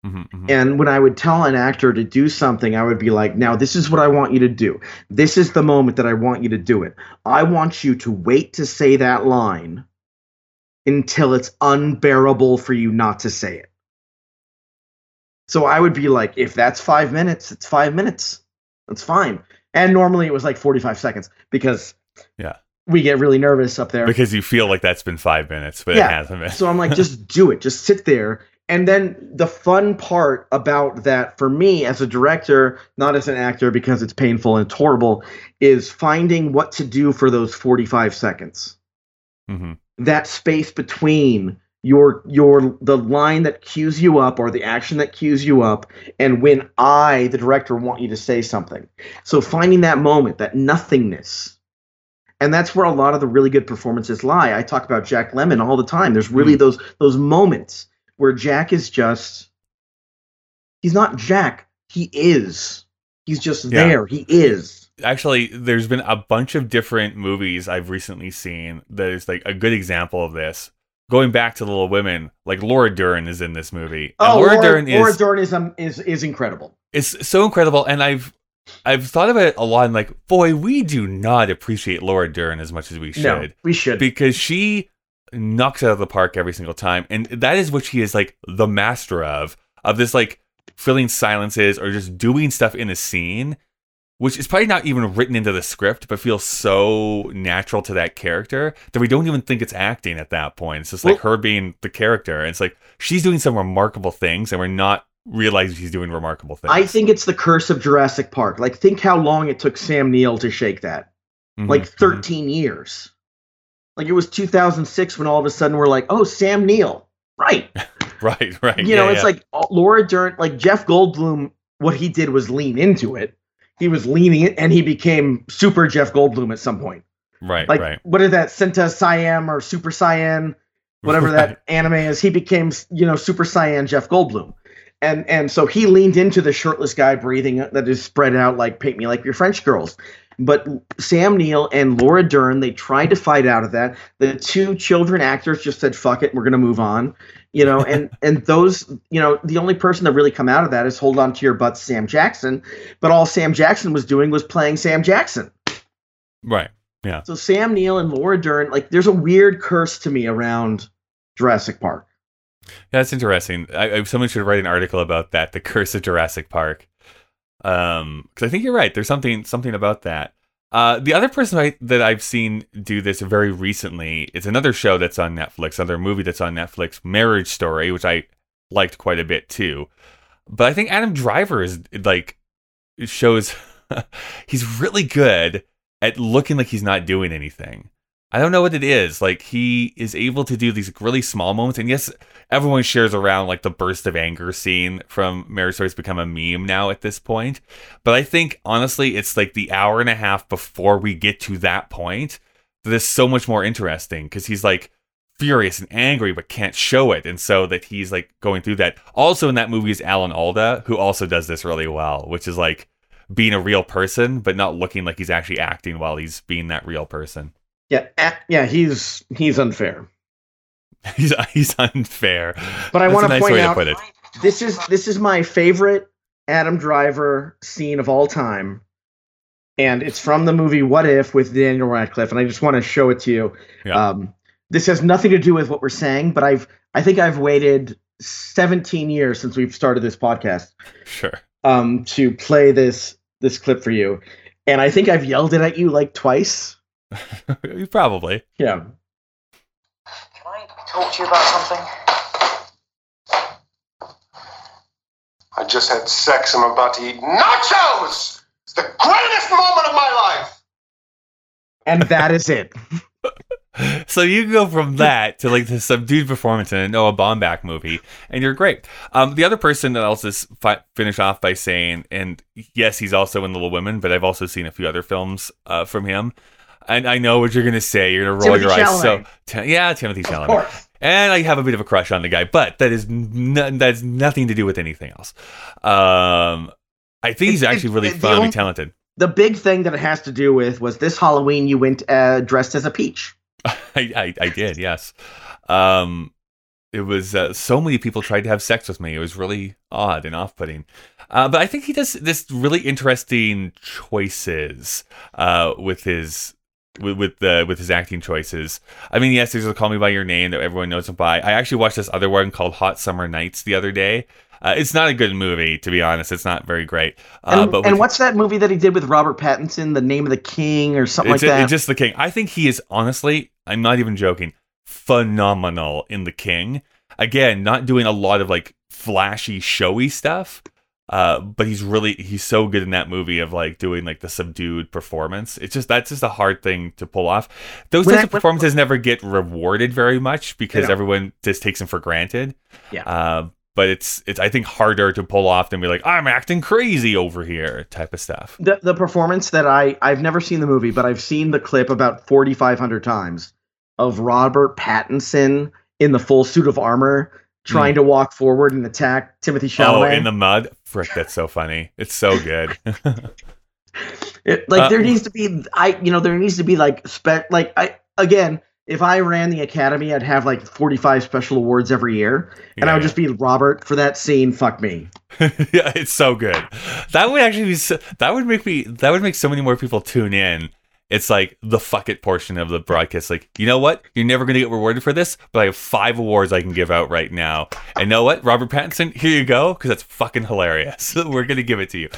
Hmm hmm And when I would tell an actor to do something, I would be like, now this is what I want you to do. This is the moment that I want you to do it. I want you to wait to say that line until it's unbearable for you not to say it. So I would be like, if that's five minutes, it's five minutes. That's fine. And normally it was like 45 seconds because Yeah. we get really nervous up there. Because you feel like that's been five minutes, but Yeah. it hasn't been. So I'm like, just do it. Just sit there. And then the fun part about that for me as a director, not as an actor because it's painful and it's horrible, is finding what to do for those 45 seconds. hmm That space between your your the line that cues you up or the action that cues you up and when I, the director, want you to say something. So finding that moment, that nothingness. And that's where a lot of the really good performances lie. I talk about Jack Lemmon all the time. There's really Mm. those those moments where Jack is just he's not Jack. He is. He's just Yeah. there. He is. actually there's been a bunch of different movies I've recently seen that is like a good example of this. Going back to Little Women, like Laura Dern is in this movie. And Oh, Laura, Laura, Dern Laura is Dern is, um, is is incredible. It's so incredible, and I've I've thought about it a lot. And like, boy, we do not appreciate Laura Dern as much as we should No, we should. because she knocks it out of the park every single time, and that is what she is like the master of of this like filling silences or just doing stuff in a scene which is probably not even written into the script, but feels so natural to that character that we don't even think it's acting at that point. It's just like Well- her being the character. And it's like she's doing some remarkable things, and we're not realizing she's doing remarkable things. I think it's the curse of Jurassic Park. Like, think how long it took Sam Neill to shake that. Mhm, Like mhm. 13 years. Like it was 2006 when all of a sudden we're like, oh, Sam Neill. Right. right, right. You know, it's yeah. like uh, Laura Dern, like Jeff Goldblum, what he did was lean into it. He was leaning it and he became super Jeff Goldblum at some point. right, Like, right. what is that, Senta Siam or Super Cyan? whatever Right. that anime is, he became you know Super Saiyan Jeff Goldblum, and and so he leaned into the shirtless guy breathing that is spread out like paint me like your French girls. But Sam Neill and Laura Dern, they tried to fight out of that. The two children actors just said, "Fuck it, we're gonna move on," you know. And and those, you know, the only person that really come out of that is hold on to your butts, Sam Jackson. But all Sam Jackson was doing was playing Sam Jackson. Right. Yeah. So Sam Neill and Laura Dern, like, there's a weird curse to me around Jurassic Park. Yeah, that's interesting. I, I, someone should write an article about that, the curse of Jurassic Park. Um, because I think you're right. There's something something about that. Uh, the other person I, that I've seen do this very recently is another show that's on Netflix, another movie that's on Netflix, Marriage Story, which I liked quite a bit too. But I think Adam Driver is like shows he's really good at looking like he's not doing anything. I don't know what it is. Like he is able to do these really small moments, and yes, everyone shares around like the burst of anger scene from Marriage Story has become a meme now at this point. But I think honestly, it's like the hour and a half before we get to that point that is so much more interesting because he's like furious and angry but can't show it, and so that he's like going through that. Also in that movie is Alan Alda, who also does this really well, which is like being a real person but not looking like he's actually acting while he's being that real person. Yeah, yeah, he's he's unfair. He's he's unfair. But I want to nice point out to put it. this is this is my favorite Adam Driver scene of all time, and it's from the movie What If with Daniel Radcliffe, and I just want to show it to you. Yeah. Um, this has nothing to do with what we're saying, but I've I think I've waited 17 years since we've started this podcast Sure. um, to play this this clip for you, and I think I've yelled it at you like twice. Probably. Yeah. Can I talk to you about something? I just had sex. I'm about to eat nachos. It's the greatest moment of my life. And that is it. So you go from that to like the subdued performance in a Noah Baumbach movie, and you're great. Um, the other person that I'll just fi- finish off by saying, and yes, he's also in Little Women, but I've also seen a few other films uh, from him. And I know what you're gonna say. You're gonna roll Timothy your eyes. So Chalamet. Ti- yeah, Timothée Chalamet. Of course. and I have a bit of a crush on the guy, but that is n- that's nothing to do with anything else. Um, I think he's actually really the fun and only- talented. The big thing that it has to do with was this Halloween you went uh, dressed as a peach. I, I, I did, yes. Um, it was uh, so many people tried to have sex with me. It was really odd and off-putting. Uh, but I think he does this really interesting choices uh, with his with with, the, with his acting choices. I mean, yes, there's a "Call Me by Your Name" that everyone knows him by. I actually watched this other one called "Hot Summer Nights" the other day. Uh, it's not a good movie, to be honest. It's not very great. Uh, And, but and with- what's that movie that he did with Robert Pattinson, The Name of the King or something like that? it's just the king. I think he is honestly, I'm not even joking, phenomenal in the king. Again, not doing a lot of like flashy, showy stuff. Uh, but he's really he's so good in that movie of like doing like the subdued performance. It's just that's just a hard thing to pull off. Those When types I- of performances never get rewarded very much because everyone just takes them for granted. Yeah. Uh, but it's it's I think harder to pull off than be like I'm acting crazy over here type of stuff. the the performance that I I've never seen the movie, but I've seen the clip about forty five hundred times of Robert Pattinson in the full suit of armor trying to walk forward and attack Timothy Hmm. Oh, in the mud. Frick, that's so funny. It's so good. It- like Uh, there needs to be I you know there needs to be like spec like I again if I ran the academy I'd have like forty five special awards every year and I would Yeah. just be Robert for that scene. Fuck me. yeah, it's so good. That would actually be so, that would make me that would make so many more people tune in it's like the fuck it portion of the broadcast. Like, you know what? You're never going to get rewarded for this, but I have five awards I can give out right now. And know what? Robert Pattinson, here you go, because that's fucking hilarious. We're going to give it to you.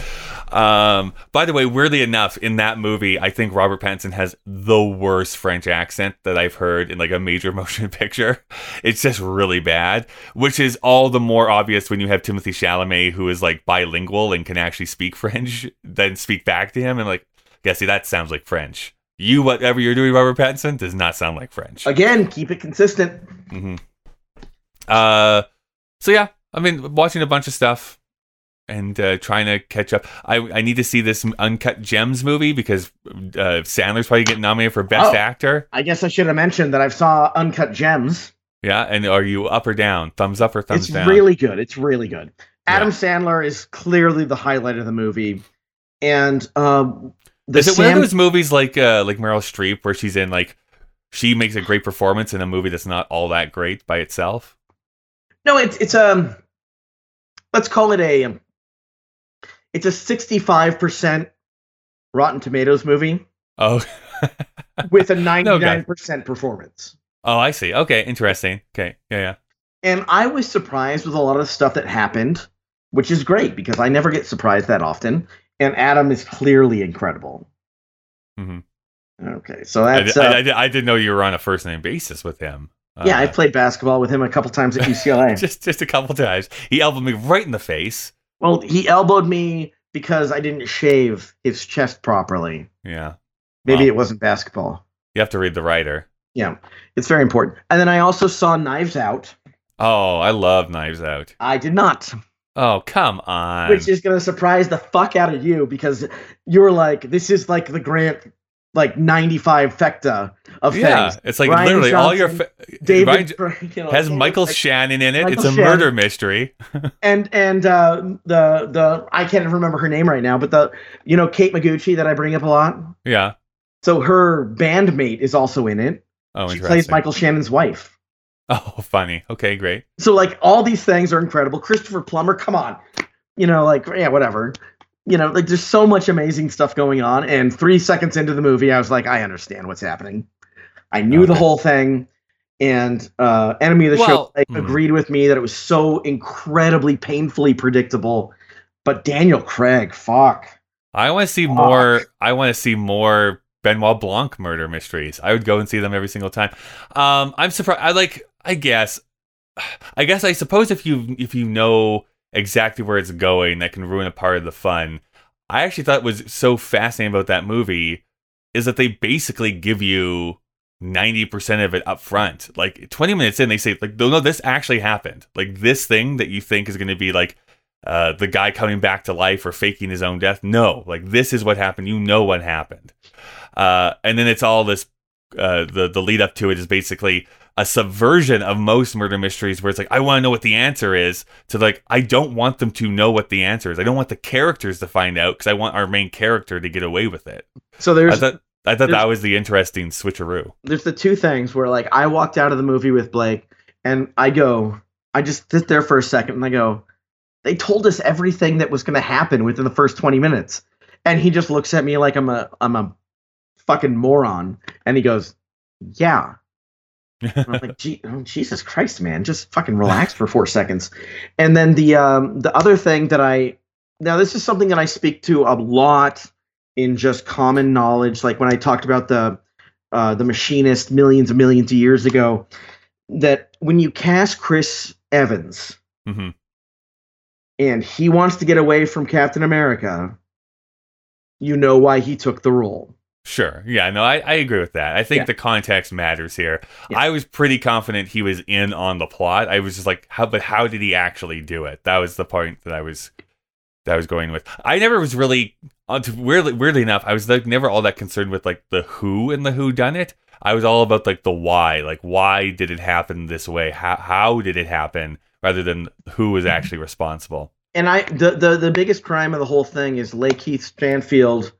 Um, by the way, weirdly enough, in that movie, I think Robert Pattinson has the worst French accent that I've heard in like a major motion picture. It's just really bad, which is all the more obvious when you have Timothée Chalamet, who is like bilingual and can actually speak French, then speak back to him and like, yeah, see, that sounds like French. You, whatever you're doing, Robert Pattinson, does not sound like French. Again, keep it consistent. hmm Uh, so yeah, I mean, watching a bunch of stuff and uh, trying to catch up. I I need to see this Uncut Gems movie because uh, Sandler's probably getting nominated for Best Oh. Actor. I guess I should have mentioned that I saw Uncut Gems. Yeah, and are you up or down? Thumbs up or thumbs it's down? It's really good. It's really good. Adam Yeah. Sandler is clearly the highlight of the movie, and um, Is it one Sam- of those movies like uh, like Meryl Streep where she's in like she makes a great performance in a movie that's not all that great by itself? No, it's it's um, let's call it a um, it's a sixty-five percent Rotten Tomatoes movie Oh, with a ninety-nine percent performance. oh, I see. Okay, interesting. Okay, yeah, yeah. And I was surprised with a lot of stuff that happened, which is great because I never get surprised that often. And Adam is clearly incredible. Mm-hmm. Okay, so I, that's di- uh, I, I didn't know you were on a first name basis with him. yeah. I Uh, played basketball with him a couple times at UCLA. just just a couple times. He elbowed me right in the face. well, he elbowed me because I didn't shave his chest properly. Yeah, Maybe Wow. it wasn't basketball. you have to read the writer. Yeah, it's very important. And then I also saw Knives Out. Oh, I love Knives Out. I did not, Oh, come on. which is going to surprise the fuck out of you because you're like, this is like the Grant, like 95 fecta of yeah, things. it's like Ryan literally all your Johnson, fa- David Ryan- you know, has Michael like- Shannon in it. Michael it's a Shannon. murder mystery. and and uh, the the I can't remember her name right now, but the you know Kate Micucci that I bring up a lot. Yeah. So her bandmate is also in it. Oh, she plays Michael Shannon's wife. Oh, funny. Okay, great. So like all these things are incredible. Christopher Plummer, come on, you know, like yeah, whatever. You know, like there's so much amazing stuff going on. And three seconds into the movie, I was like, I understand what's happening. I knew the whole thing. And uh, enemy of the Well, show like, hmm. agreed with me that it was so incredibly painfully predictable. But Daniel Craig, fuck. I want to see more. I want to see more Benoit Blanc murder mysteries. I would go and see them every single time. Um, I'm surprised. I like. I guess. I guess. I suppose if you if you know exactly where it's going, that can ruin a part of the fun. I actually thought was so fascinating about that movie is that they basically give you 90% of it up front. Like 20 minutes in, they say, like, no, this actually happened. Like this thing that you think is going to be like uh, the guy coming back to life or faking his own death. No, like this is what happened. You know what happened. Uh, and then it's all this, uh, the, the lead up to it is basically a subversion of most murder mysteries where it's like, I want to know what the answer is to like, I don't want them to know what the answer is. I don't want the characters to find out because I want our main character to get away with it. So I there's thought, I thought that was the interesting switcheroo. there's the two things where like I walked out of the movie with Blake and I go, I just sit there for a second and I go, they told us everything that was going to happen within the first 20 minutes. And he just looks at me like I'm a I'm a fucking moron and he goes, "Yeah." I'm like, oh, Jesus Christ, man, just fucking relax for 4 seconds. And then the um the other thing that I now this is something that I speak to a lot in just common knowledge like when I talked about the uh, the machinist millions and millions of years ago that when you cast chris evans Mhm. and he wants to get away from captain america you know why he took the role Sure. Yeah, no, I, I agree with that. I think Yeah. the context matters here. Yeah. I was pretty confident he was in on the plot. I was just like, how but how did he actually do it? That was the point that I was that I was going with. I never was really uh, weirdly weirdly enough, I was like never all that concerned with like the who and the who done it. I was all about like the why. Like why did it happen this way? How how did it happen rather than who was actually responsible. and i the, the the biggest crime of the whole thing is LaKeith Stanfield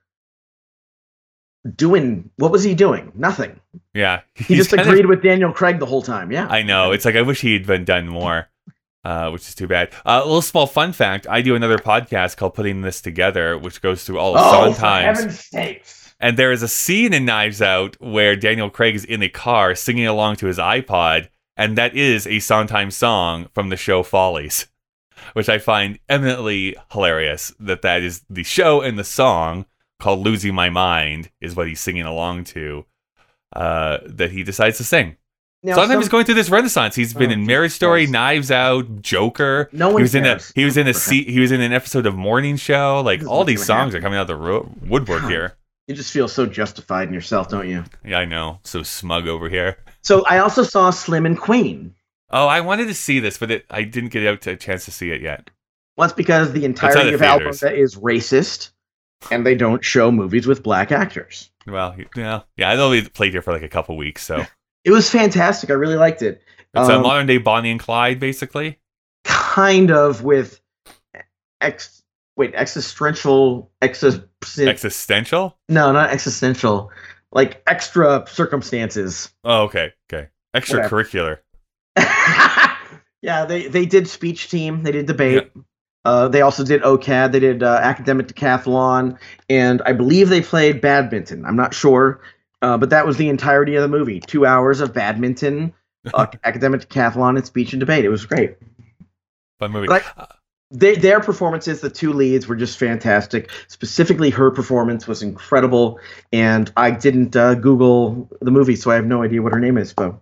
doing what was he doing nothing Yeah. he just kind of- agreed with daniel craig the whole time yeah I know. It's like I wish he had been done more, uh, which is too bad. Uh, a little small fun fact: I do another podcast called "Putting This Together," which goes through all of oh for heaven's sakes And there is a scene in Knives Out where Daniel Craig is in a car singing along to his iPod, and that is a Sondheim song from the show Follies, which I find eminently hilarious. That that is the show and the song called "Losing My Mind" is what he's singing along to. Uh, that he decides to sing. Now, some- is going through this renaissance. He's been Oh, in Marriage Story, Jesus. Knives Out, Joker. No he one was in a cares. he was in a se- he was in an episode of Morning Show. Like all these songs are coming out of the ro- woodwork here. you just feel so justified in yourself, don't you? Yeah, I know. So smug over here. So I also saw Slim and Queen. Oh, I wanted to see this, but it, I didn't get out to a chance to see it yet. Well, that's because the entirety of. Alberta is racist, and they don't show movies with black actors. Well, yeah, yeah. I know we played here for like a couple weeks, so It was fantastic. I really liked it. it's a Um, modern day Bonnie and Clyde, basically. Kind of with ex. Wait, existential, exis, Existential. no, not existential, like extra circumstances. Oh, okay, okay. Extracurricular. yeah, they they did speech team. They did debate. Uh, they also did OCAD. They did uh, academic decathlon, and I believe they played badminton. I'm not sure, uh, but that was the entirety of the movie. Two hours of badminton, uh, academic decathlon, and speech and debate. It was great. Fun movie. Uh, They, their performances, the two leads, were just fantastic. Specifically, her performance was incredible, and I didn't uh, Google the movie, so I have no idea what her name is. But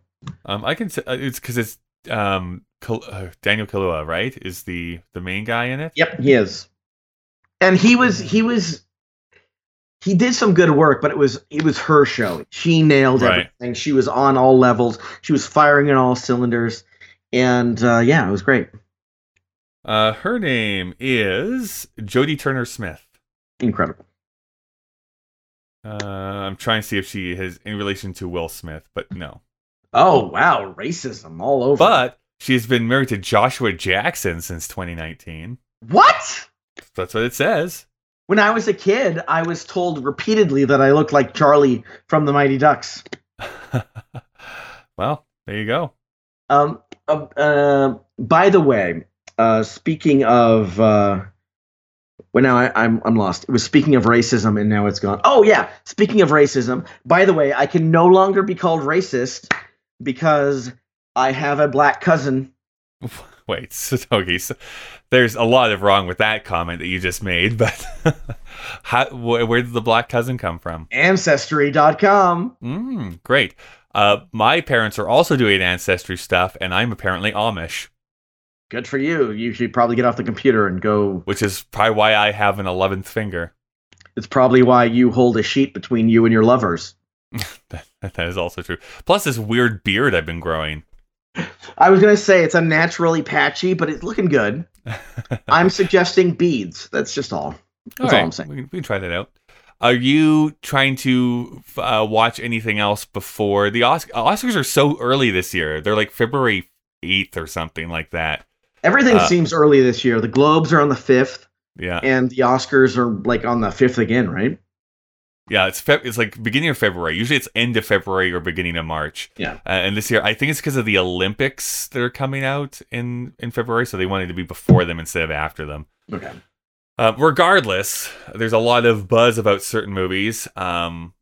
um, I can. uh, It's because it's um Kal- uh, Daniel Kaluuya, right? Is the the main guy in it? Yep, he is. And he was he was he did some good work, but it was it was her show. She nailed Right. everything. She was on all levels. She was firing in all cylinders. And uh, yeah, it was great. Uh, her name is Jodie Turner Smith. Incredible. Uh, I'm trying to see if she has in relation to Will Smith, but no. Oh wow, racism all over. But she has been married to Joshua Jackson since 2019. what? That's what it says. When I was a kid, I was told repeatedly that I looked like Charlie from the Mighty Ducks. well, there you go. Um. Uh, uh, by the way, uh, speaking of, uh, well, now I, I'm I'm lost. It was speaking of racism, and now it's gone. Oh yeah, speaking of racism. By the way, I can no longer be called racist because I have a black cousin. Wait, so, okay, so there's a lot of wrong with that comment that you just made, but how, wh- where did the black cousin come from? Ancestry.com. Mm, great. Uh, my parents are also doing ancestry stuff, and I'm apparently Amish, Good for you. You should probably get off the computer and go. which is probably why I have an 11th finger. It's probably why you hold a sheet between you and your lovers. That, that is also true. Plus, this weird beard I've been growing. I was gonna say it's unnaturally patchy, but it's looking good. I'm suggesting beads. That's just all. That's all I'm saying. We can, we can try that out. Are you trying to uh, watch anything else before the Oscars? Oscars are so early this year. They're like February 8th or something like that. Everything Uh, seems early this year. The Globes are on the fifth, Yeah. and the Oscars are like on the fifth again, right? Yeah, it's Feb- it's like beginning of February. Usually it's end of February or beginning of March. Yeah. Uh, and this year, I think it's because of the Olympics that are coming out in in February, so they wanted to be before them instead of after them. Okay. Uh, regardless, there's a lot of buzz about certain movies. Um,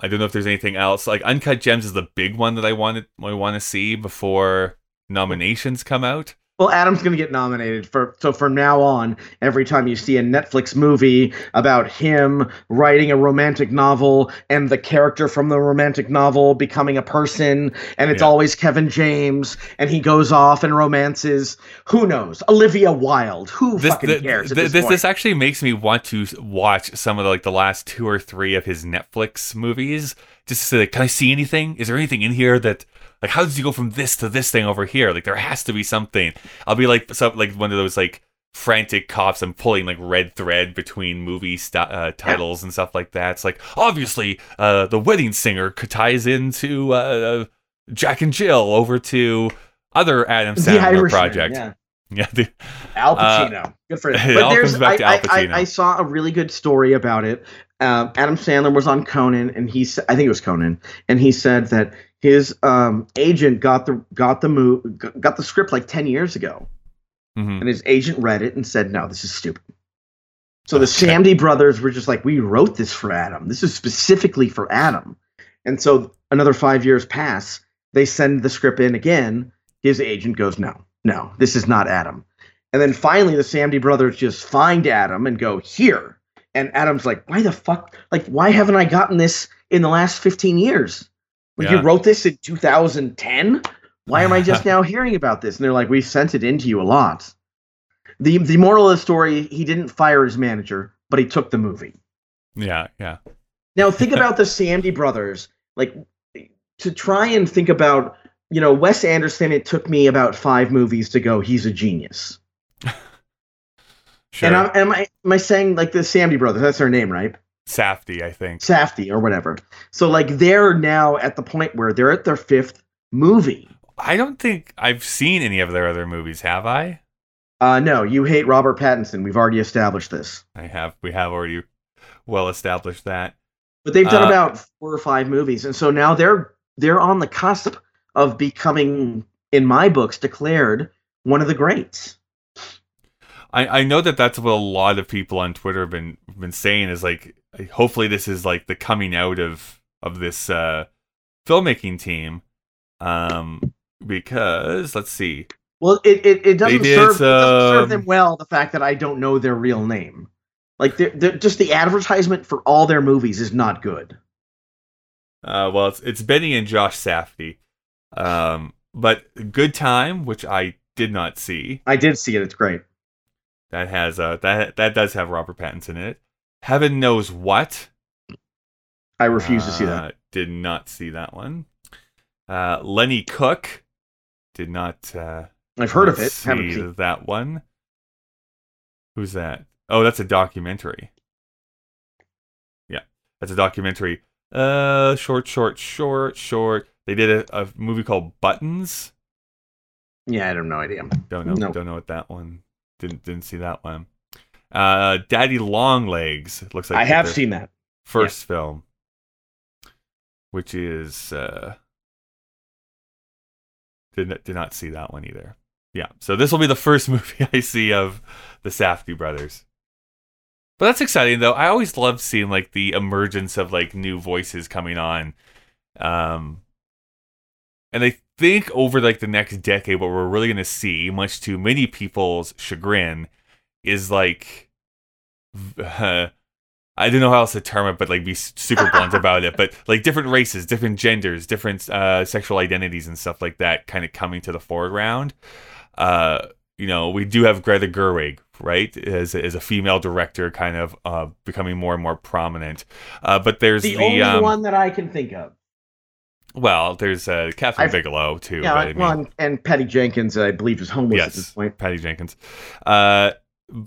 I don't know if there's anything else. Like Uncut Gems is the big one that I wanted I want to see before nominations come out. Well, Adam's gonna get nominated for. So from now on, every time you see a Netflix movie about him writing a romantic novel and the character from the romantic novel becoming a person, and it's Yeah. always Kevin James, and he goes off and romances. Who knows? Olivia Wilde. Who This fucking th- cares? At th- this, this, this actually makes me want to watch some of the, like the last two or three of his Netflix movies just to can I see anything? Is there anything in here that like how does he go from this to this thing over here? Like there has to be something. I'll be like some like one of those like frantic cops and pulling like red thread between movie st- uh, titles and stuff like that. It's like obviously uh, the wedding singer ties into uh, Jack and Jill over to other Adam Sandler project. Yeah. Yeah, the, Al Uh, Pacino. Good for it him. But all there's, comes back to I, Al I- I- Pacino. I saw a really good story about it. Um, Adam Sandler was on Conan, and he said, I think it was Conan, and he said that his um, agent got the got the move got the script like ten years ago, mhm. and his agent read it and said, "No, this is stupid." So the Okay. Samdi brothers were just like, we wrote this for Adam. This is specifically for Adam. And so another five years pass. They send the script in again. His agent goes, no, no, this is not Adam. And then finally, the Samdi brothers just find Adam and go, here. And Adam's like, why the fuck? Like, why haven't I gotten this in the last 15 years? Like, you wrote this in 2010? Why am I just now hearing about this? And they're like, we sent it into you a lot. The, the moral of the story he didn't fire his manager, but he took the movie. Yeah, yeah. Now think about the Samdi brothers. Like to try and think about, you know, Wes Anderson. It took me about five movies to go. He's a genius. Sure. And I'm, am I am I saying like the Samdi brothers? That's their name, right? Safdie, I think. Safdie or whatever. So like they're now at the point where they're at their fifth movie. I don't think I've seen any of their other movies, have I? Uh, no, you hate Robert Pattinson. We've already established this. I have. We have already well established that. But they've done Uh, about four or five movies, and so now they're they're on the cusp of becoming, in my books, declared one of the greats. I, I know that that's what a lot of people on Twitter have been been saying is like hopefully this is like the coming out of of this uh filmmaking team um because let's see Well, it it, it doesn't, did serve, it doesn't serve them well the fact that I don't know their real name. Like, they're, they're, just the advertisement for all their movies is not good. uh well it's it's Benny and Josh Safdie um but Good Time which I did not see I did see it; it's great. That has uh that that does have Robert Pattinson in it Heaven knows what I refuse to see that. Uh, Did not see that one. Uh, Lenny Cooke. Did not. Uh, I've heard of it. Haven't see seen. that one. Who's that? Oh, that's a documentary. Yeah, that's a documentary. Uh, short, short, short, short. They did a, a movie called Buttons. Yeah, I have no idea. Don't know. No. Don't know what that one. Didn't didn't see that one. Uh, Daddy Longlegs. It looks like I have seen that. first film, which is uh, did not, did not see that one either. Yeah, so this will be the first movie I see of the Safdie brothers. But that's exciting though. I always love seeing like the emergence of like new voices coming on. Um and I think over like the next decade what we're really going to see much to many people's chagrin is like uh, I don't know how else to term it, but like be super blunt about it. But like different races, different genders, different uh, sexual identities, and stuff like that, kind of coming to the foreground. Uh, you know, we do have Greta Gerwig, right, as as a female director, kind of uh, becoming more and more prominent. Uh, but there's The, the, only um, one that I can think of. Well, there's uh, Kathryn I've- Bigelow too. Yeah, I mean, well, and, and Patty Jenkins, I believe, is homeless at this yes, point. Patty Jenkins. Uh,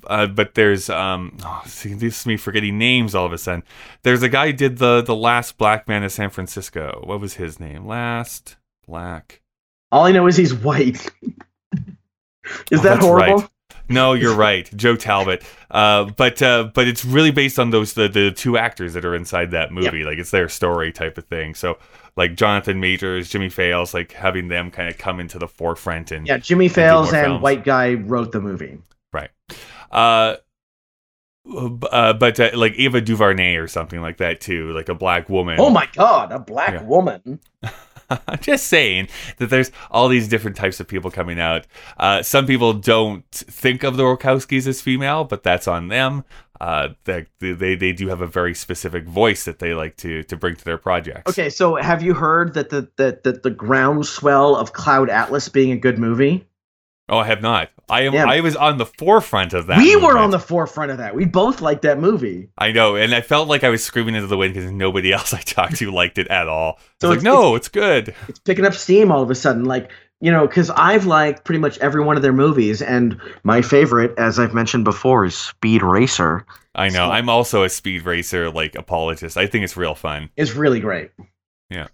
uh, but there's um, oh, see, this is me forgetting names all of a sudden. There's a guy who did the the last Black Man in San Francisco. What was his name? Last Black. All I know is he's white. is Oh, that horrible? right. No, you're right, Joe Talbot. Uh, but uh, but it's really based on those the, the two actors that are inside that movie. Like it's their story type of thing. So like Jonathan Majors, Jimmy Fails, like having them kind of come into the forefront and Yeah, Jimmy do Fails and films. white guy wrote the movie. Right. Uh, uh, but uh, like Ava DuVernay or something like that too, like a black woman. Oh my god, a black Yeah. woman. I'm just saying that there's all these different types of people coming out. Uh, some people don't think of the Wachowskis as female, but that's on them. Uh, they, they they do have a very specific voice that they like to to bring to their projects. Okay, so have you heard that the that, that the groundswell of Cloud Atlas being a good movie? Oh, I have not. I am. Yeah. I was on the forefront of that. we were on the forefront of that. We both liked that movie. I know, and I felt like I was screaming into the wind because nobody else I talked to liked it at all. So So like, it's- no, it's good. It's picking up steam all of a sudden. Like, you know, because I've liked pretty much every one of their movies, and my favorite, as I've mentioned before, is Speed Racer. I know. So- I'm also a speed racer like apologist. I think it's real fun. It's really great. Yeah.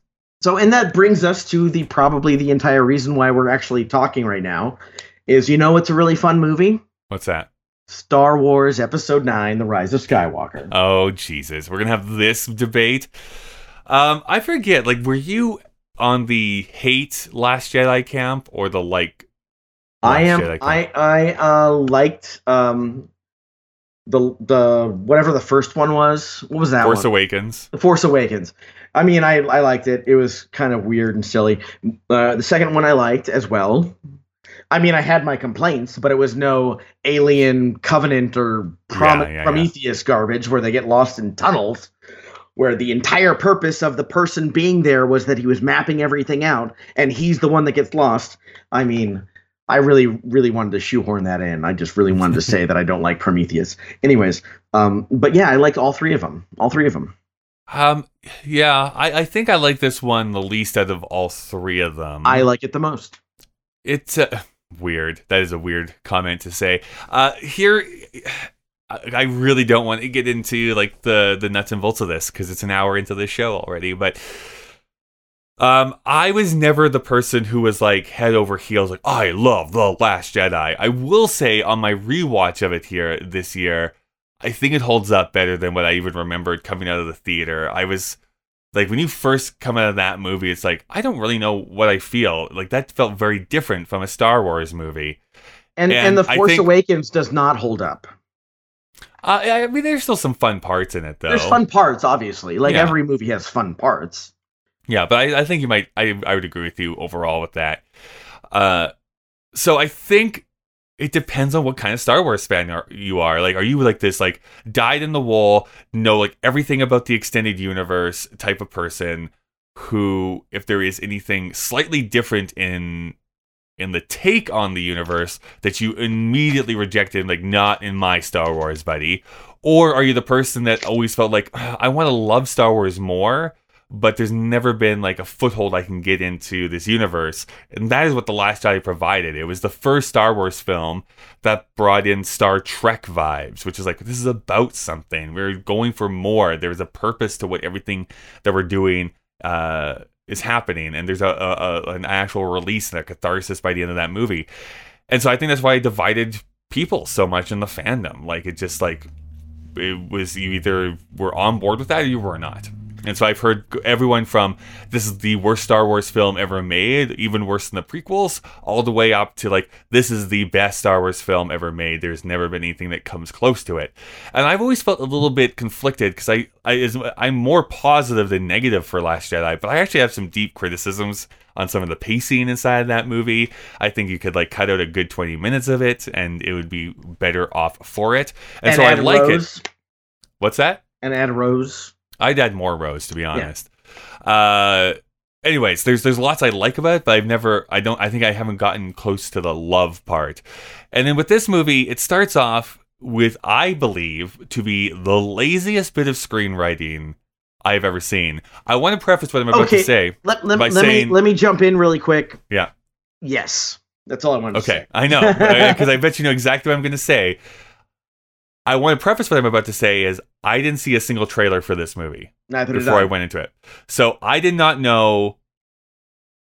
So, and that brings us to the probably the entire reason why we're actually talking right now is you know what's a really fun movie? What's that? Star Wars Episode 9 The Rise of Skywalker. Oh Jesus, we're gonna have this debate. Um, I forget. Like, were you on the hate Last Jedi camp or the like? I am Jedi camp? I I uh liked um the the whatever the first one was. What was that Force one? Awakens. The Force Awakens. I mean, I I liked it. It was kind of weird and silly. Uh, the second one I liked as well. I mean, I had my complaints, but it was no alien covenant or Prom- Yeah, yeah, yeah. Prometheus garbage where they get lost in tunnels, where the entire purpose of the person being there was that he was mapping everything out, and he's the one that gets lost. I mean, I really, really wanted to shoehorn that in. I just really wanted to say that I don't like Prometheus. Anyways, um, but yeah, I liked all three of them. All three of them. Um, yeah, I, I think I like this one the least out of all three of them. I like it the most. It's uh, weird. That is a weird comment to say. Uh, here, I I really don't want to get into like the the nuts and bolts of this because it's an hour into the show already. But um, I was never the person who was like head over heels like I love the Last Jedi. I will say on my rewatch of it here this year, I think it holds up better than what I even remembered coming out of the theater. I was like when you first come out of that movie, it's like I don't really know what I feel. Like that felt very different from a Star Wars movie. And and, And the Force think- Awakens does not hold up. Uh, I mean, there's still some fun parts in it, though. There's fun parts, obviously. Like Yeah. every movie has fun parts. Yeah, but I, I think you might. I I would agree with you overall with that. Uh, so I think it depends on what kind of Star Wars fan you are. Like, are you like this like dyed in the wool, know like everything about the extended universe type of person who, if there is anything slightly different in in the take on the universe that you immediately rejected, like not in my Star Wars, buddy? Or are you the person that always felt like I want to love Star Wars more, but there's never been like a foothold I can get into this universe? And that is what The Last Jedi provided. It was the first Star Wars film that brought in Star Trek vibes, which is like this is about something. We're going for more. There's a purpose to what everything that we're doing uh, is happening, and there's a, a, an actual release and a catharsis by the end of that movie. And so I think that's why it divided people so much in the fandom. Like it just like it was you either were on board with that or you were not. And so I've heard everyone from this is the worst Star Wars film ever made, even worse than the prequels, all the way up to like this is the best Star Wars film ever made. There's never been anything that comes close to it. And I've always felt a little bit conflicted because I, I is, I'm more positive than negative for Last Jedi, but I actually have some deep criticisms on some of the pacing inside of that movie. I think you could like cut out a good 20 minutes of it and it would be better off for it. And, so I like it. What's that? And add Rose. I'd add more Rose to be honest. Uh anyways, there's there's lots I like about it, but I've never I don't I think I haven't gotten close to the love part. And then with this movie, it starts off with I believe to be the laziest bit of screenwriting I've ever seen. I want to preface what I'm about Okay. to say. Let, let, let saying- me let me jump in really quick. Yeah. Yes. That's all I wanted to say. Okay. I know because I bet you know exactly what I'm going to say. I want to preface what I'm about to say is I didn't see a single trailer for this movie. Neither before I. Went into it. So I did not know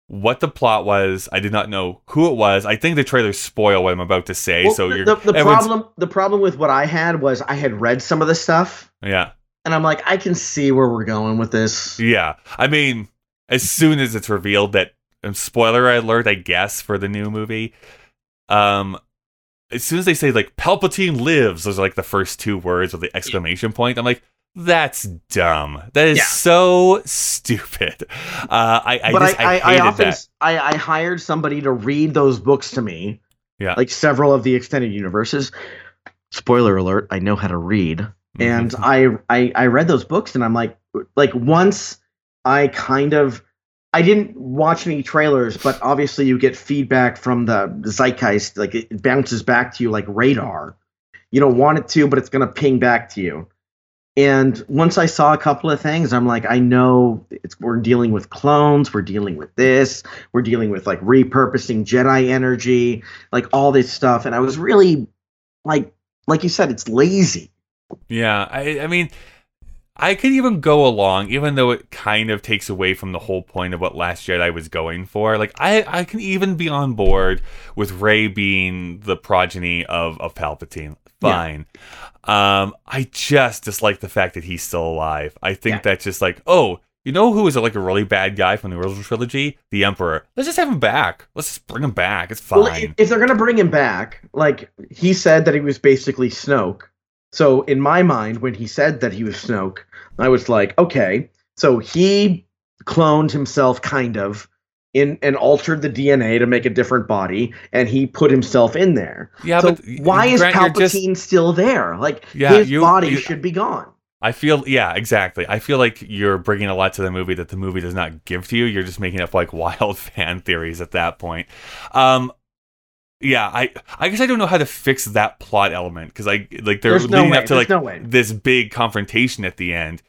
what the plot was. I did not know who it was. I think the trailers spoil what I'm about to say. Well, so the, you're the, the problem the problem with what I had was I had read some of the stuff Yeah, and I'm like I can see where we're going with this. yeah. I mean, as soon as it's revealed that, and spoiler alert, I guess for the new movie. Um, as soon as they say like Palpatine lives, those are like the first two words with the exclamation point. I'm like. That's dumb. That is Yeah. so stupid. Uh, I, I but just, I, I, I, often that. I, I hired somebody to read those books to me. Yeah. Like several of the extended universes. Spoiler alert, I know how to read. and Mhm. I, I I read those books and I'm like like once I kind of I didn't watch any trailers, but obviously you get feedback from the zeitgeist, like it bounces back to you like radar. You don't want it to, but it's gonna ping back to you. And once I saw a couple of things, I'm like, I know it's we're dealing with clones, we're dealing with this, we're dealing with like repurposing Jedi energy, like all this stuff. And I was really like like you said, it's lazy. Yeah, I, I mean, I could even go along, even though it kind of takes away from the whole point of what Last Jedi was going for. Like, I, I can even be on board with Rey being the progeny of, of Palpatine. Yeah. Fine. Um, I just dislike the fact that he's still alive. I think Yeah. that's just like, oh, you know who is like a really bad guy from the original trilogy? The Emperor. Let's just have him back. Let's just bring him back. It's fine. Well, if, if they're gonna bring him back, like he said that he was basically Snoke, So in my mind, when he said that he was Snoke, I was like, okay, so he cloned himself, kind of, in and altered the DNA to make a different body, and he put himself in there. Yeah, so but why is Grant, Palpatine just- still there? Like Yeah, his you- body you- should be gone. I feel yeah, exactly. I feel like you're bringing a lot to the movie that the movie does not give to you. You're just making up like wild fan theories at that point. Um yeah, I I guess I don't know how to fix that plot element because I like they're There's no leading way. up to There's like no this big confrontation at the end.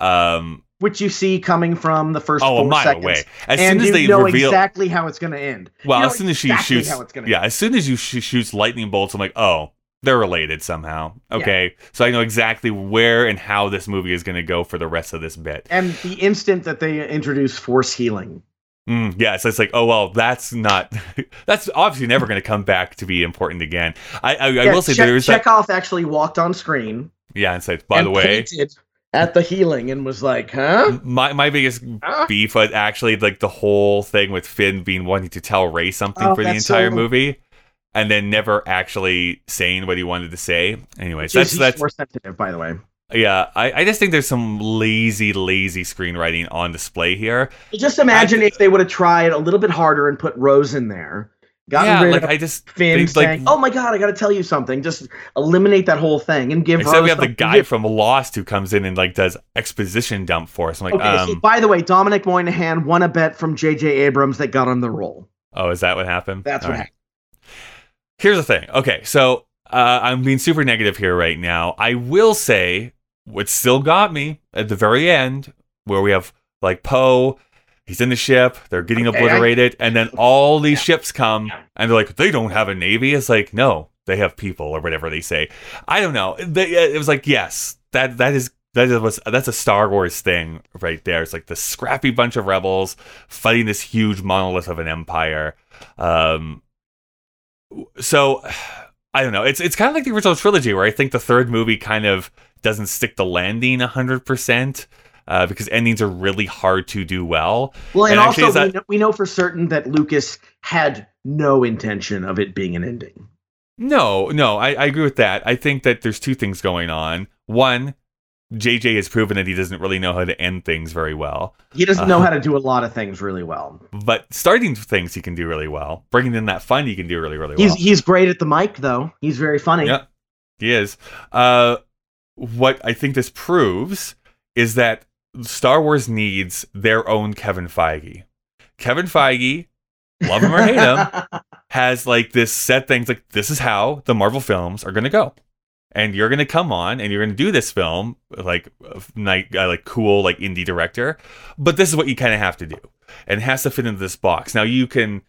Um Which you see coming from the first oh, a mile seconds. away. As and soon as they know reveal exactly how it's going to end. Well, You know as soon as she exactly shoots, how it's gonna yeah, end. as soon as you she shoots lightning bolts, I'm like, oh, they're related somehow. Okay, so I know exactly where and how this movie is going to go for the rest of this bit. And the instant that they introduce force healing, Mm, yeah, so it's like, oh well, that's not, that's obviously never going to come back to be important again. I I, I will say Che- there's that, Chekhov actually walked on screen. yeah, and said, by and the way, at the healing and was like, "Huh? my my biggest Huh? beef was actually like the whole thing with Finn being wanting to tell Rey something Oh, for the entire so- movie. And then never actually saying what he wanted to say. Anyways, He's- that's that's force sensitive, by the way. Yeah, I, I just think there's some lazy, lazy screenwriting on display here. Just imagine if they would have tried a little bit harder and put Rose in there, gotten yeah, rid like of I just Finn they, like, "Oh my god, I got to tell you something." Just eliminate that whole thing and give. instead Rose we have the guy to- from Lost who comes in and like does exposition dump for us. I'm like, Okay, um, so by the way, Dominic Monaghan won a bet from J.J. Abrams that got him the role. oh, is that what happened? That's All what right. happened. Here's the thing. Okay, so uh, I'm being super negative here right now. I will say what still got me at the very end, where we have like Poe, he's in the ship, they're getting Okay, I- obliterated, and then all these ships come and they're like, they don't have a navy. It's like, no, they have people or whatever they say. I don't know. They, it was like, yes, that that is. That is was that's a Star Wars thing right there. It's like the scrappy bunch of rebels fighting this huge monolith of an empire. Um, so I don't know. It's it's kind of like the original trilogy, where I think the third movie kind of doesn't stick the landing hundred percent uh, because endings are really hard to do well. Well, and, And also is we, that- know, we know for certain that Lucas had no intention of it being an ending. No, no, I, I agree with that. I think that there's two things going on. One, JJ has proven that he doesn't really know how to end things very well, He doesn't know Uh-huh. how to do a lot of things really well. but starting things he can do really well. Bringing in that fun he can do really, really He's well. he's great at the mic though. He's very funny. Yeah. He is. Uh, what I think this proves is that Star Wars needs their own Kevin Feige. Kevin Feige, love him or hate him, has like this set things like this is how the Marvel films are going to go. And you're going to come on and you're going to do this film like like uh, like cool like indie director, but this is what you kind of have to do. And it has to fit into this box. Now you can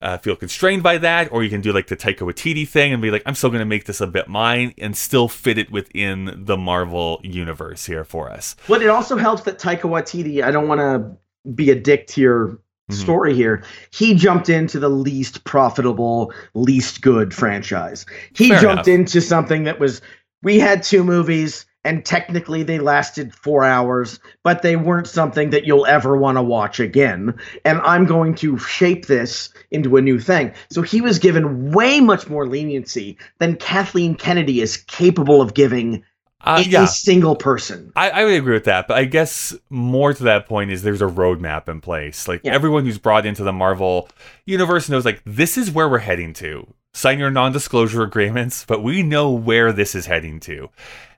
uh, feel constrained by that, or you can do like the Taika Waititi thing and be like, I'm still going to make this a bit mine and still fit it within the Marvel universe here for us. But it also helps that Taika Waititi. I don't want to be a dick to your Mhm. story here. He jumped into the least profitable, least good franchise. He Fair jumped enough. into something that was. We had two movies, and technically they lasted four hours, but they weren't something that you'll ever want to watch again. And I'm going to shape this into a new thing. So he was given way much more leniency than Kathleen Kennedy is capable of giving Uh, a single person. I, I would agree with that, but I guess more to that point is there's a roadmap in place. Like Yeah. everyone who's brought into the Marvel universe knows, like this is where we're heading to. Sign your non-disclosure agreements, but we know where this is heading to.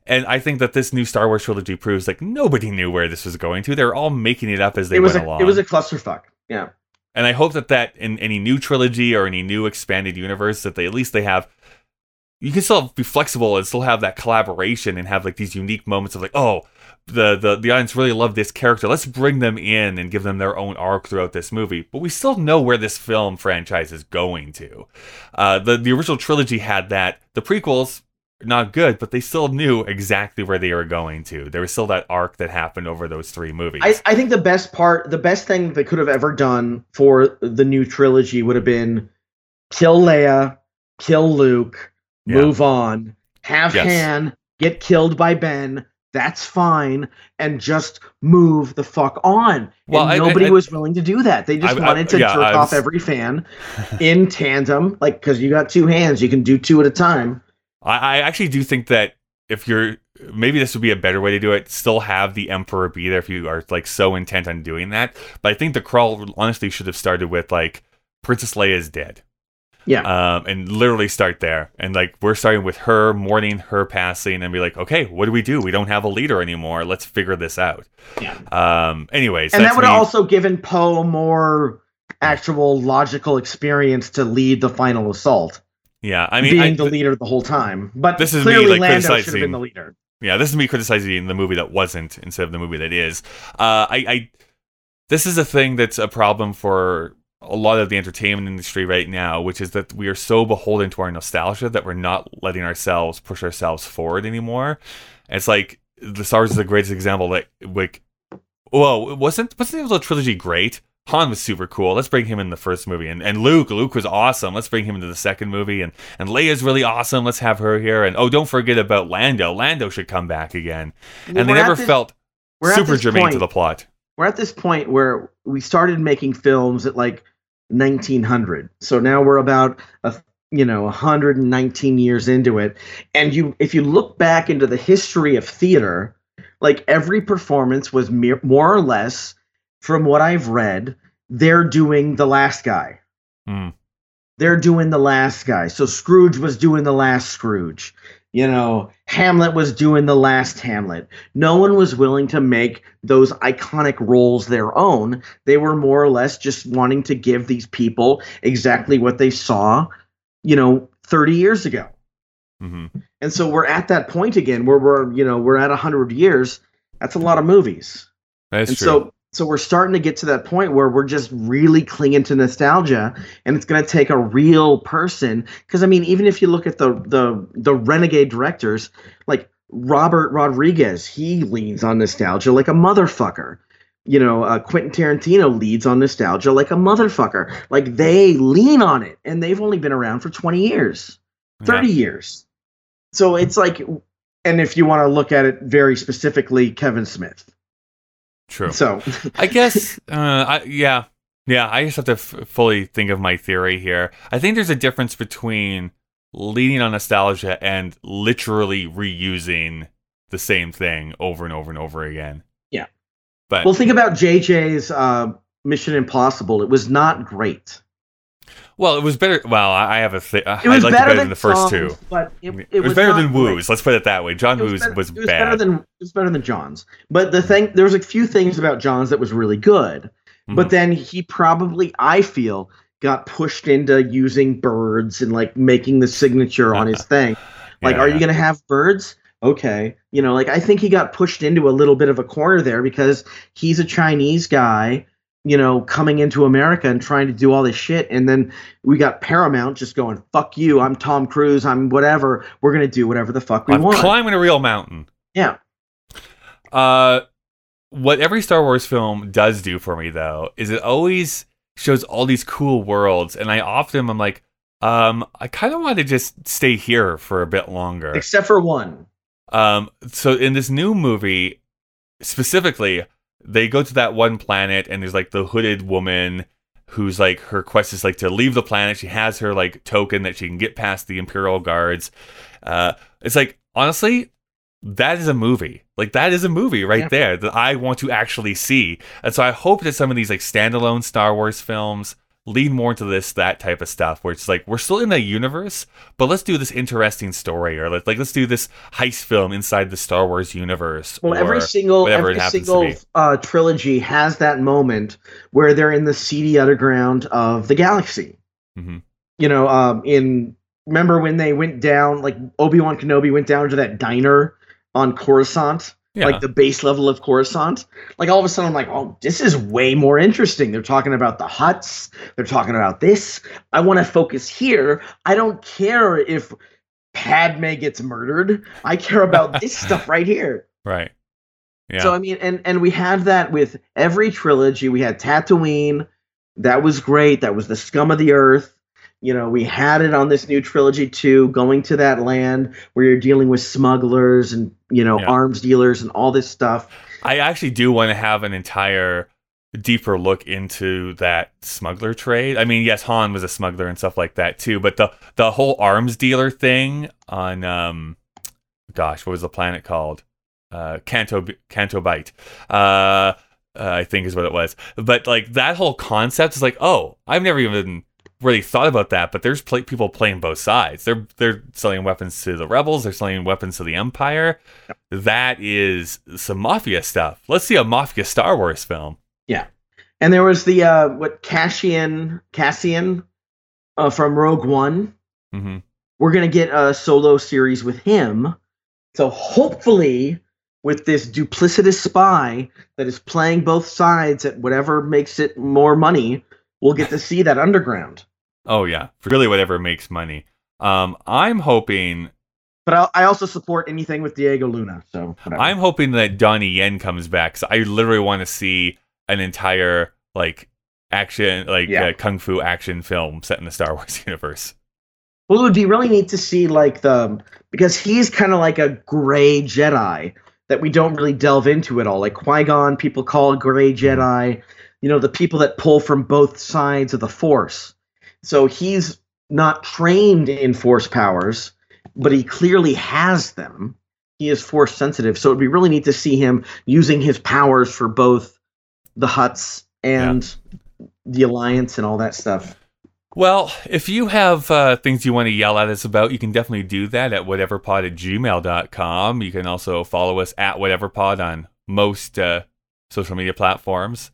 And I think that this new Star Wars trilogy proves like nobody knew where this was going to. They're all making it up as they it was went a, along. it was a clusterfuck. Yeah. and I hope that that in any new trilogy or any new expanded universe that they at least they have you can still be flexible and still have that collaboration and have like these unique moments of like oh the the the audience really love this character. Let's bring them in and give them their own arc throughout this movie. But we still know where this film franchise is going to. Uh the the original trilogy had that. The prequels not good but they still knew exactly where they were going to. There was still that arc that happened over those three movies. I, I think the best part, the best thing they could have ever done for the new trilogy would have been kill Leia, kill Luke, Yeah. move on, have Yes. Han get killed by Ben. That's fine, and just move the fuck on. Well, and nobody I- I- was willing to do that. They just I- wanted to yeah, jerk off every fan in tandem, like because you got two hands, you can do two at a time. I, I actually do think that if you're maybe this would be a better way to do it. Still have the emperor be there if you are like so intent on doing that. But I think the crawl honestly should have started with like Princess Leia is dead. Yeah. Um, and literally start there. And like we're starting with her mourning her passing and be like, okay, what do we do? We don't have a leader anymore. Let's figure this out. Yeah. Um, anyways, and that would have me. also given Poe more actual logical experience to lead the final assault, yeah, I mean, being I, the leader the whole time. But This is me, clearly like, Lando should have been the leader. yeah, this is me criticizing the movie that wasn't instead of the movie that is. Uh, I, I, this is a thing that's a problem for a lot of the entertainment industry right now, which is that we are so beholden to our nostalgia that we're not letting ourselves push ourselves forward anymore. It's like the Star Wars is the greatest example. Like, like, well, wasn't wasn't the trilogy great? Han was super cool. Let's bring him in the first movie, and and Luke, Luke was awesome. Let's bring him into the second movie, and and Leia's really awesome. Let's have her here, and oh, don't forget about Lando. Lando should come back again. And they we're never this- felt super germane to the plot. we're at this point where we started making films at like 1900 so now we're about a you know 119 years into it. And you if you look back into the history of theater like every performance was mere, more or less from what i've read they're doing the last guy. Mm. they're doing the last guy. So scrooge was doing the last scrooge you know hamlet was doing the last hamlet no one was willing to make those iconic roles their own. They were more or less just wanting to give these people exactly what they saw, you know, 30 years ago. hmm And so we're at that point again where we're, you know, we're at 100 years. That's a lot of movies. That's and true. so so we're starting to get to that point where we're just really clinging to nostalgia and it's going to take a real person because I mean even if you look at the the the renegade directors like Robert Rodriguez, he leans on nostalgia like a motherfucker. You know, uh, Quentin Tarantino leads on nostalgia like a motherfucker. Like they lean on it, and they've only been around for twenty years, thirty years. So it's like, and if you want to look at it very specifically, Kevin Smith. True. So I guess, uh, I, yeah, yeah. I just have to f- fully think of my theory here. I think there's a difference between leaning on nostalgia and literally reusing the same thing over and over and over again. Yeah. But well, think about JJ's uh, Mission Impossible. It was not great. Well, it was better. Well, I I have a th- I It was liked better, it better than, the first Songs, two. but it, It, it was, better not than great. Let's put it that way. John It was Woo's better, was it was bad. better than it was better than John's. But the thing, there was a few things about John's that was really good. Mhm. But then he probably, I feel, got pushed into using birds and like making the signature on his thing. Like, Yeah, are yeah. you gonna have birds? Okay, you know, like I think he got pushed into a little bit of a corner there because he's a Chinese guy, you know, coming into America and trying to do all this shit, and then we got Paramount just going, "Fuck you! I'm Tom Cruise. I'm whatever. We're gonna do whatever the fuck we I'm want." climbing a real mountain. yeah, Uh, what every Star Wars film does do for me though is it always shows all these cool worlds, and I often I'm like, um, I kind of want to just stay here for a bit longer. except for one. Um, so in this new movie, specifically, they go to that one planet, and there's like the hooded woman who's like her quest is like to leave the planet. She has her like token that she can get past the Imperial guards. Uh, it's like honestly, that is a movie. Like that is a movie right Yeah. there that I want to actually see. And so I hope that some of these like standalone Star Wars films lean more into this that type of stuff where it's like we're still in the universe but let's do this interesting story or like, like let's do this heist film inside the star wars universe Well, or every single every single uh, trilogy has that moment where they're in the seedy underground of the galaxy. Mhm. You know, um, in remember when they went down, like Obi Wan Kenobi went down to that diner on Coruscant, yeah like the base level of Coruscant. Like all of a sudden, I'm like, oh, this is way more interesting. They're talking about the Hutts. They're talking about this. I want to focus here. I don't care if Padme gets murdered. I care about this stuff right here. right yeah So I mean, and and we had that with every trilogy. We had Tatooine, that was great. That was the scum of the earth. You know, we had it on this new trilogy too, going to that land where you're dealing with smugglers and you know Yeah. arms dealers and all this stuff. i actually do want to have an entire deeper look into that smuggler trade i mean yes han was a smuggler and stuff like that too but the the whole arms dealer thing on um gosh, what was the planet called? Uh, Canto Canto Bight. Uh, uh, I think is what it was. But like that whole concept is like, oh, I've never even really thought about that. But there's pl- people playing both sides. They're they're selling weapons to the rebels. They're selling weapons to the Empire. That is some mafia stuff. Let's see a mafia Star Wars film. Yeah, and there was the uh, what Cassian Cassian uh, from Rogue One. hmm We're gonna get a solo series with him. So hopefully, with this duplicitous spy that is playing both sides at whatever makes it more money, we'll get to see that underground. Oh yeah, really whatever makes money. Um, I'm hoping But I, I also support anything with Diego Luna. So whatever. I'm hoping that Donnie Yen comes back. So I literally want to see an entire like action, like Yeah. uh, kung fu action film set in the Star Wars universe. Well, it would be really neat to see like the because he's kind of like a gray Jedi that we don't really delve into at all. Like Qui Gon, people call a gray Jedi. You know, the people that pull from both sides of the Force. So he's not trained in Force powers, but he clearly has them. He is Force sensitive, so it'd be really neat to see him using his powers for both the Hutts and the Alliance and all that stuff. Well, if you have uh, things you want to yell at us about, you can definitely do that at whateverpod at gmail.com. You can also follow us at whateverpod on most uh, social media platforms.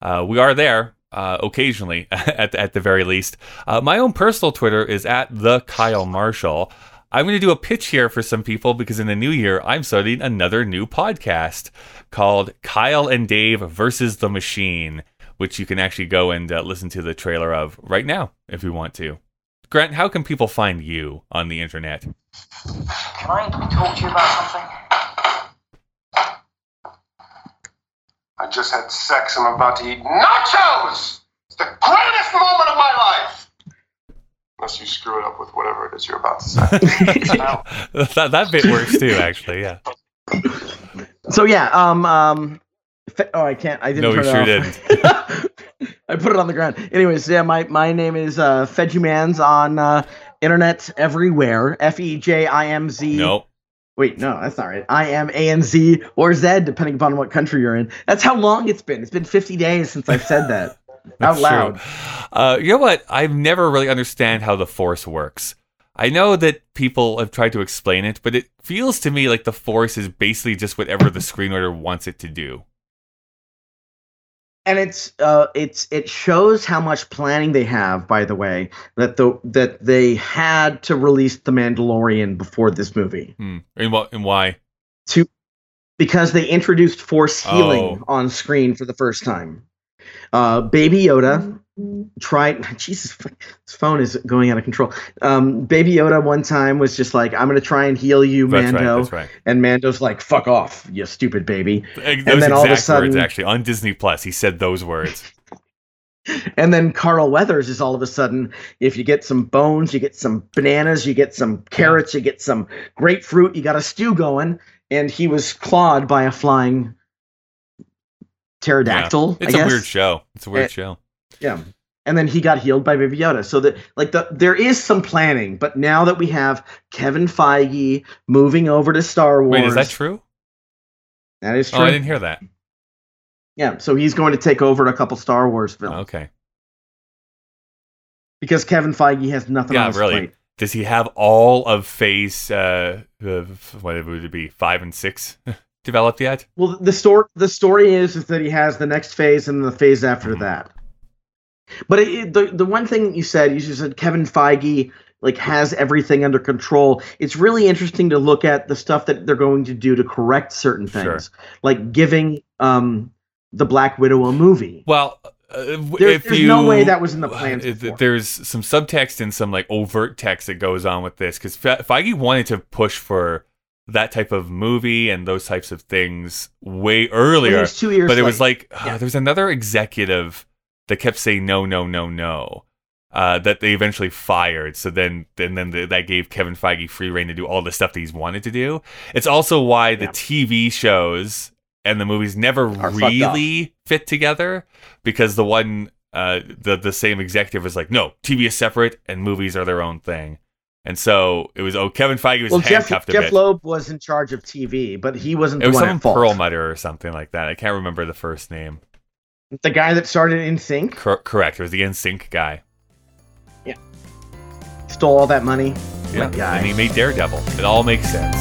Uh, we are there uh, occasionally, at, at the very least. Uh, my own personal Twitter is at the Kyle Marshall. I'm going to do a pitch here for some people because in the new year, I'm starting another new podcast called Kyle and Dave versus the Machine, which you can actually go and uh, listen to the trailer of right now if you want to. Grant, how can people find you on the internet? Can I talk to you about something? I just had sex. I'm about to eat nachos. It's the greatest moment of my life. Unless you screw it up with whatever it is you're about to say. That, that bit works too, actually. Yeah. So yeah, um, um, fe- oh, I can't. I didn't. No, you turn sure it off. I put it on the ground. Anyways, yeah, my my name is uh, Fejimans on uh, internet everywhere. F e j i m z. Nope. Wait, no, that's not right. I am A N Z or Z, depending upon what country you're in. That's how long it's been. It's been 50 days since I've said that out loud. Uh, you know what? I've never really understand how the Force works. I know that people have tried to explain it, but it feels to me like the Force is basically just whatever the screenwriter wants it to do. And it's uh it's it shows how much planning they have by the way that the that they had to release the mandalorian before this movie Hmm. And what? And why? to because they introduced force healing Oh. on screen for the first time uh baby yoda tried jesus this phone is going out of control um baby yoda one time was just like i'm gonna try and heal you That's mando right. That's right. and mando's like fuck off you stupid baby Those then exact all of a words, sudden- actually, on Disney Plus, he said those words. And then Carl Weathers is all of a sudden, if you get some bones, you get some bananas, you get some carrots, you get some grapefruit, you got a stew going. And he was clawed by a flying pterodactyl. It's I a guess. weird show. It's a weird Eh, show. Yeah. And then he got healed by Yoda. So that like the there is some planning, but now that we have Kevin Feige moving over to Star Wars, Wait, is that true? That is true. Oh, I didn't hear that. yeah, so he's going to take over a couple Star Wars films Okay. because Kevin Feige has nothing Yeah, on his really. plate. Does he have all of Phase, uh, of, what would it be, five and six developed yet? Well, the story the story is is that he has the next phase and the phase after Mhm. that. But it, the the one thing you said, you just said Kevin Feige like has everything under control. It's really interesting to look at the stuff that they're going to do to correct certain Sure. things, like giving um the Black Widow a movie. Well, uh, There- there's you, no way that was in the plans uh, before. There's some subtext and some like overt text that goes on with this because Fe- Feige wanted to push for that type of movie and those types of things way earlier. two years. but it was like uh, there's another executive that kept saying no, no, no, no. Uh, that they eventually fired. So then, and then the, that gave Kevin Feige free rein to do all the stuff that he's wanted to do. It's also why the TV shows and the movies never Are really fit together because the one, uh, the the same executive is like, no, TV is separate and movies are their own thing. And so it was oh Kevin Feige was Well, Jeff, handcuffed a Jeff. Loeb was in charge of TV, but he wasn't it was one some. Perlmutter or something like that. I can't remember the first name. The guy that started in Sync Cor- correct. It was the NSYNC guy. Yeah. Stole all that money. Yeah. And he made Daredevil. It all makes sense.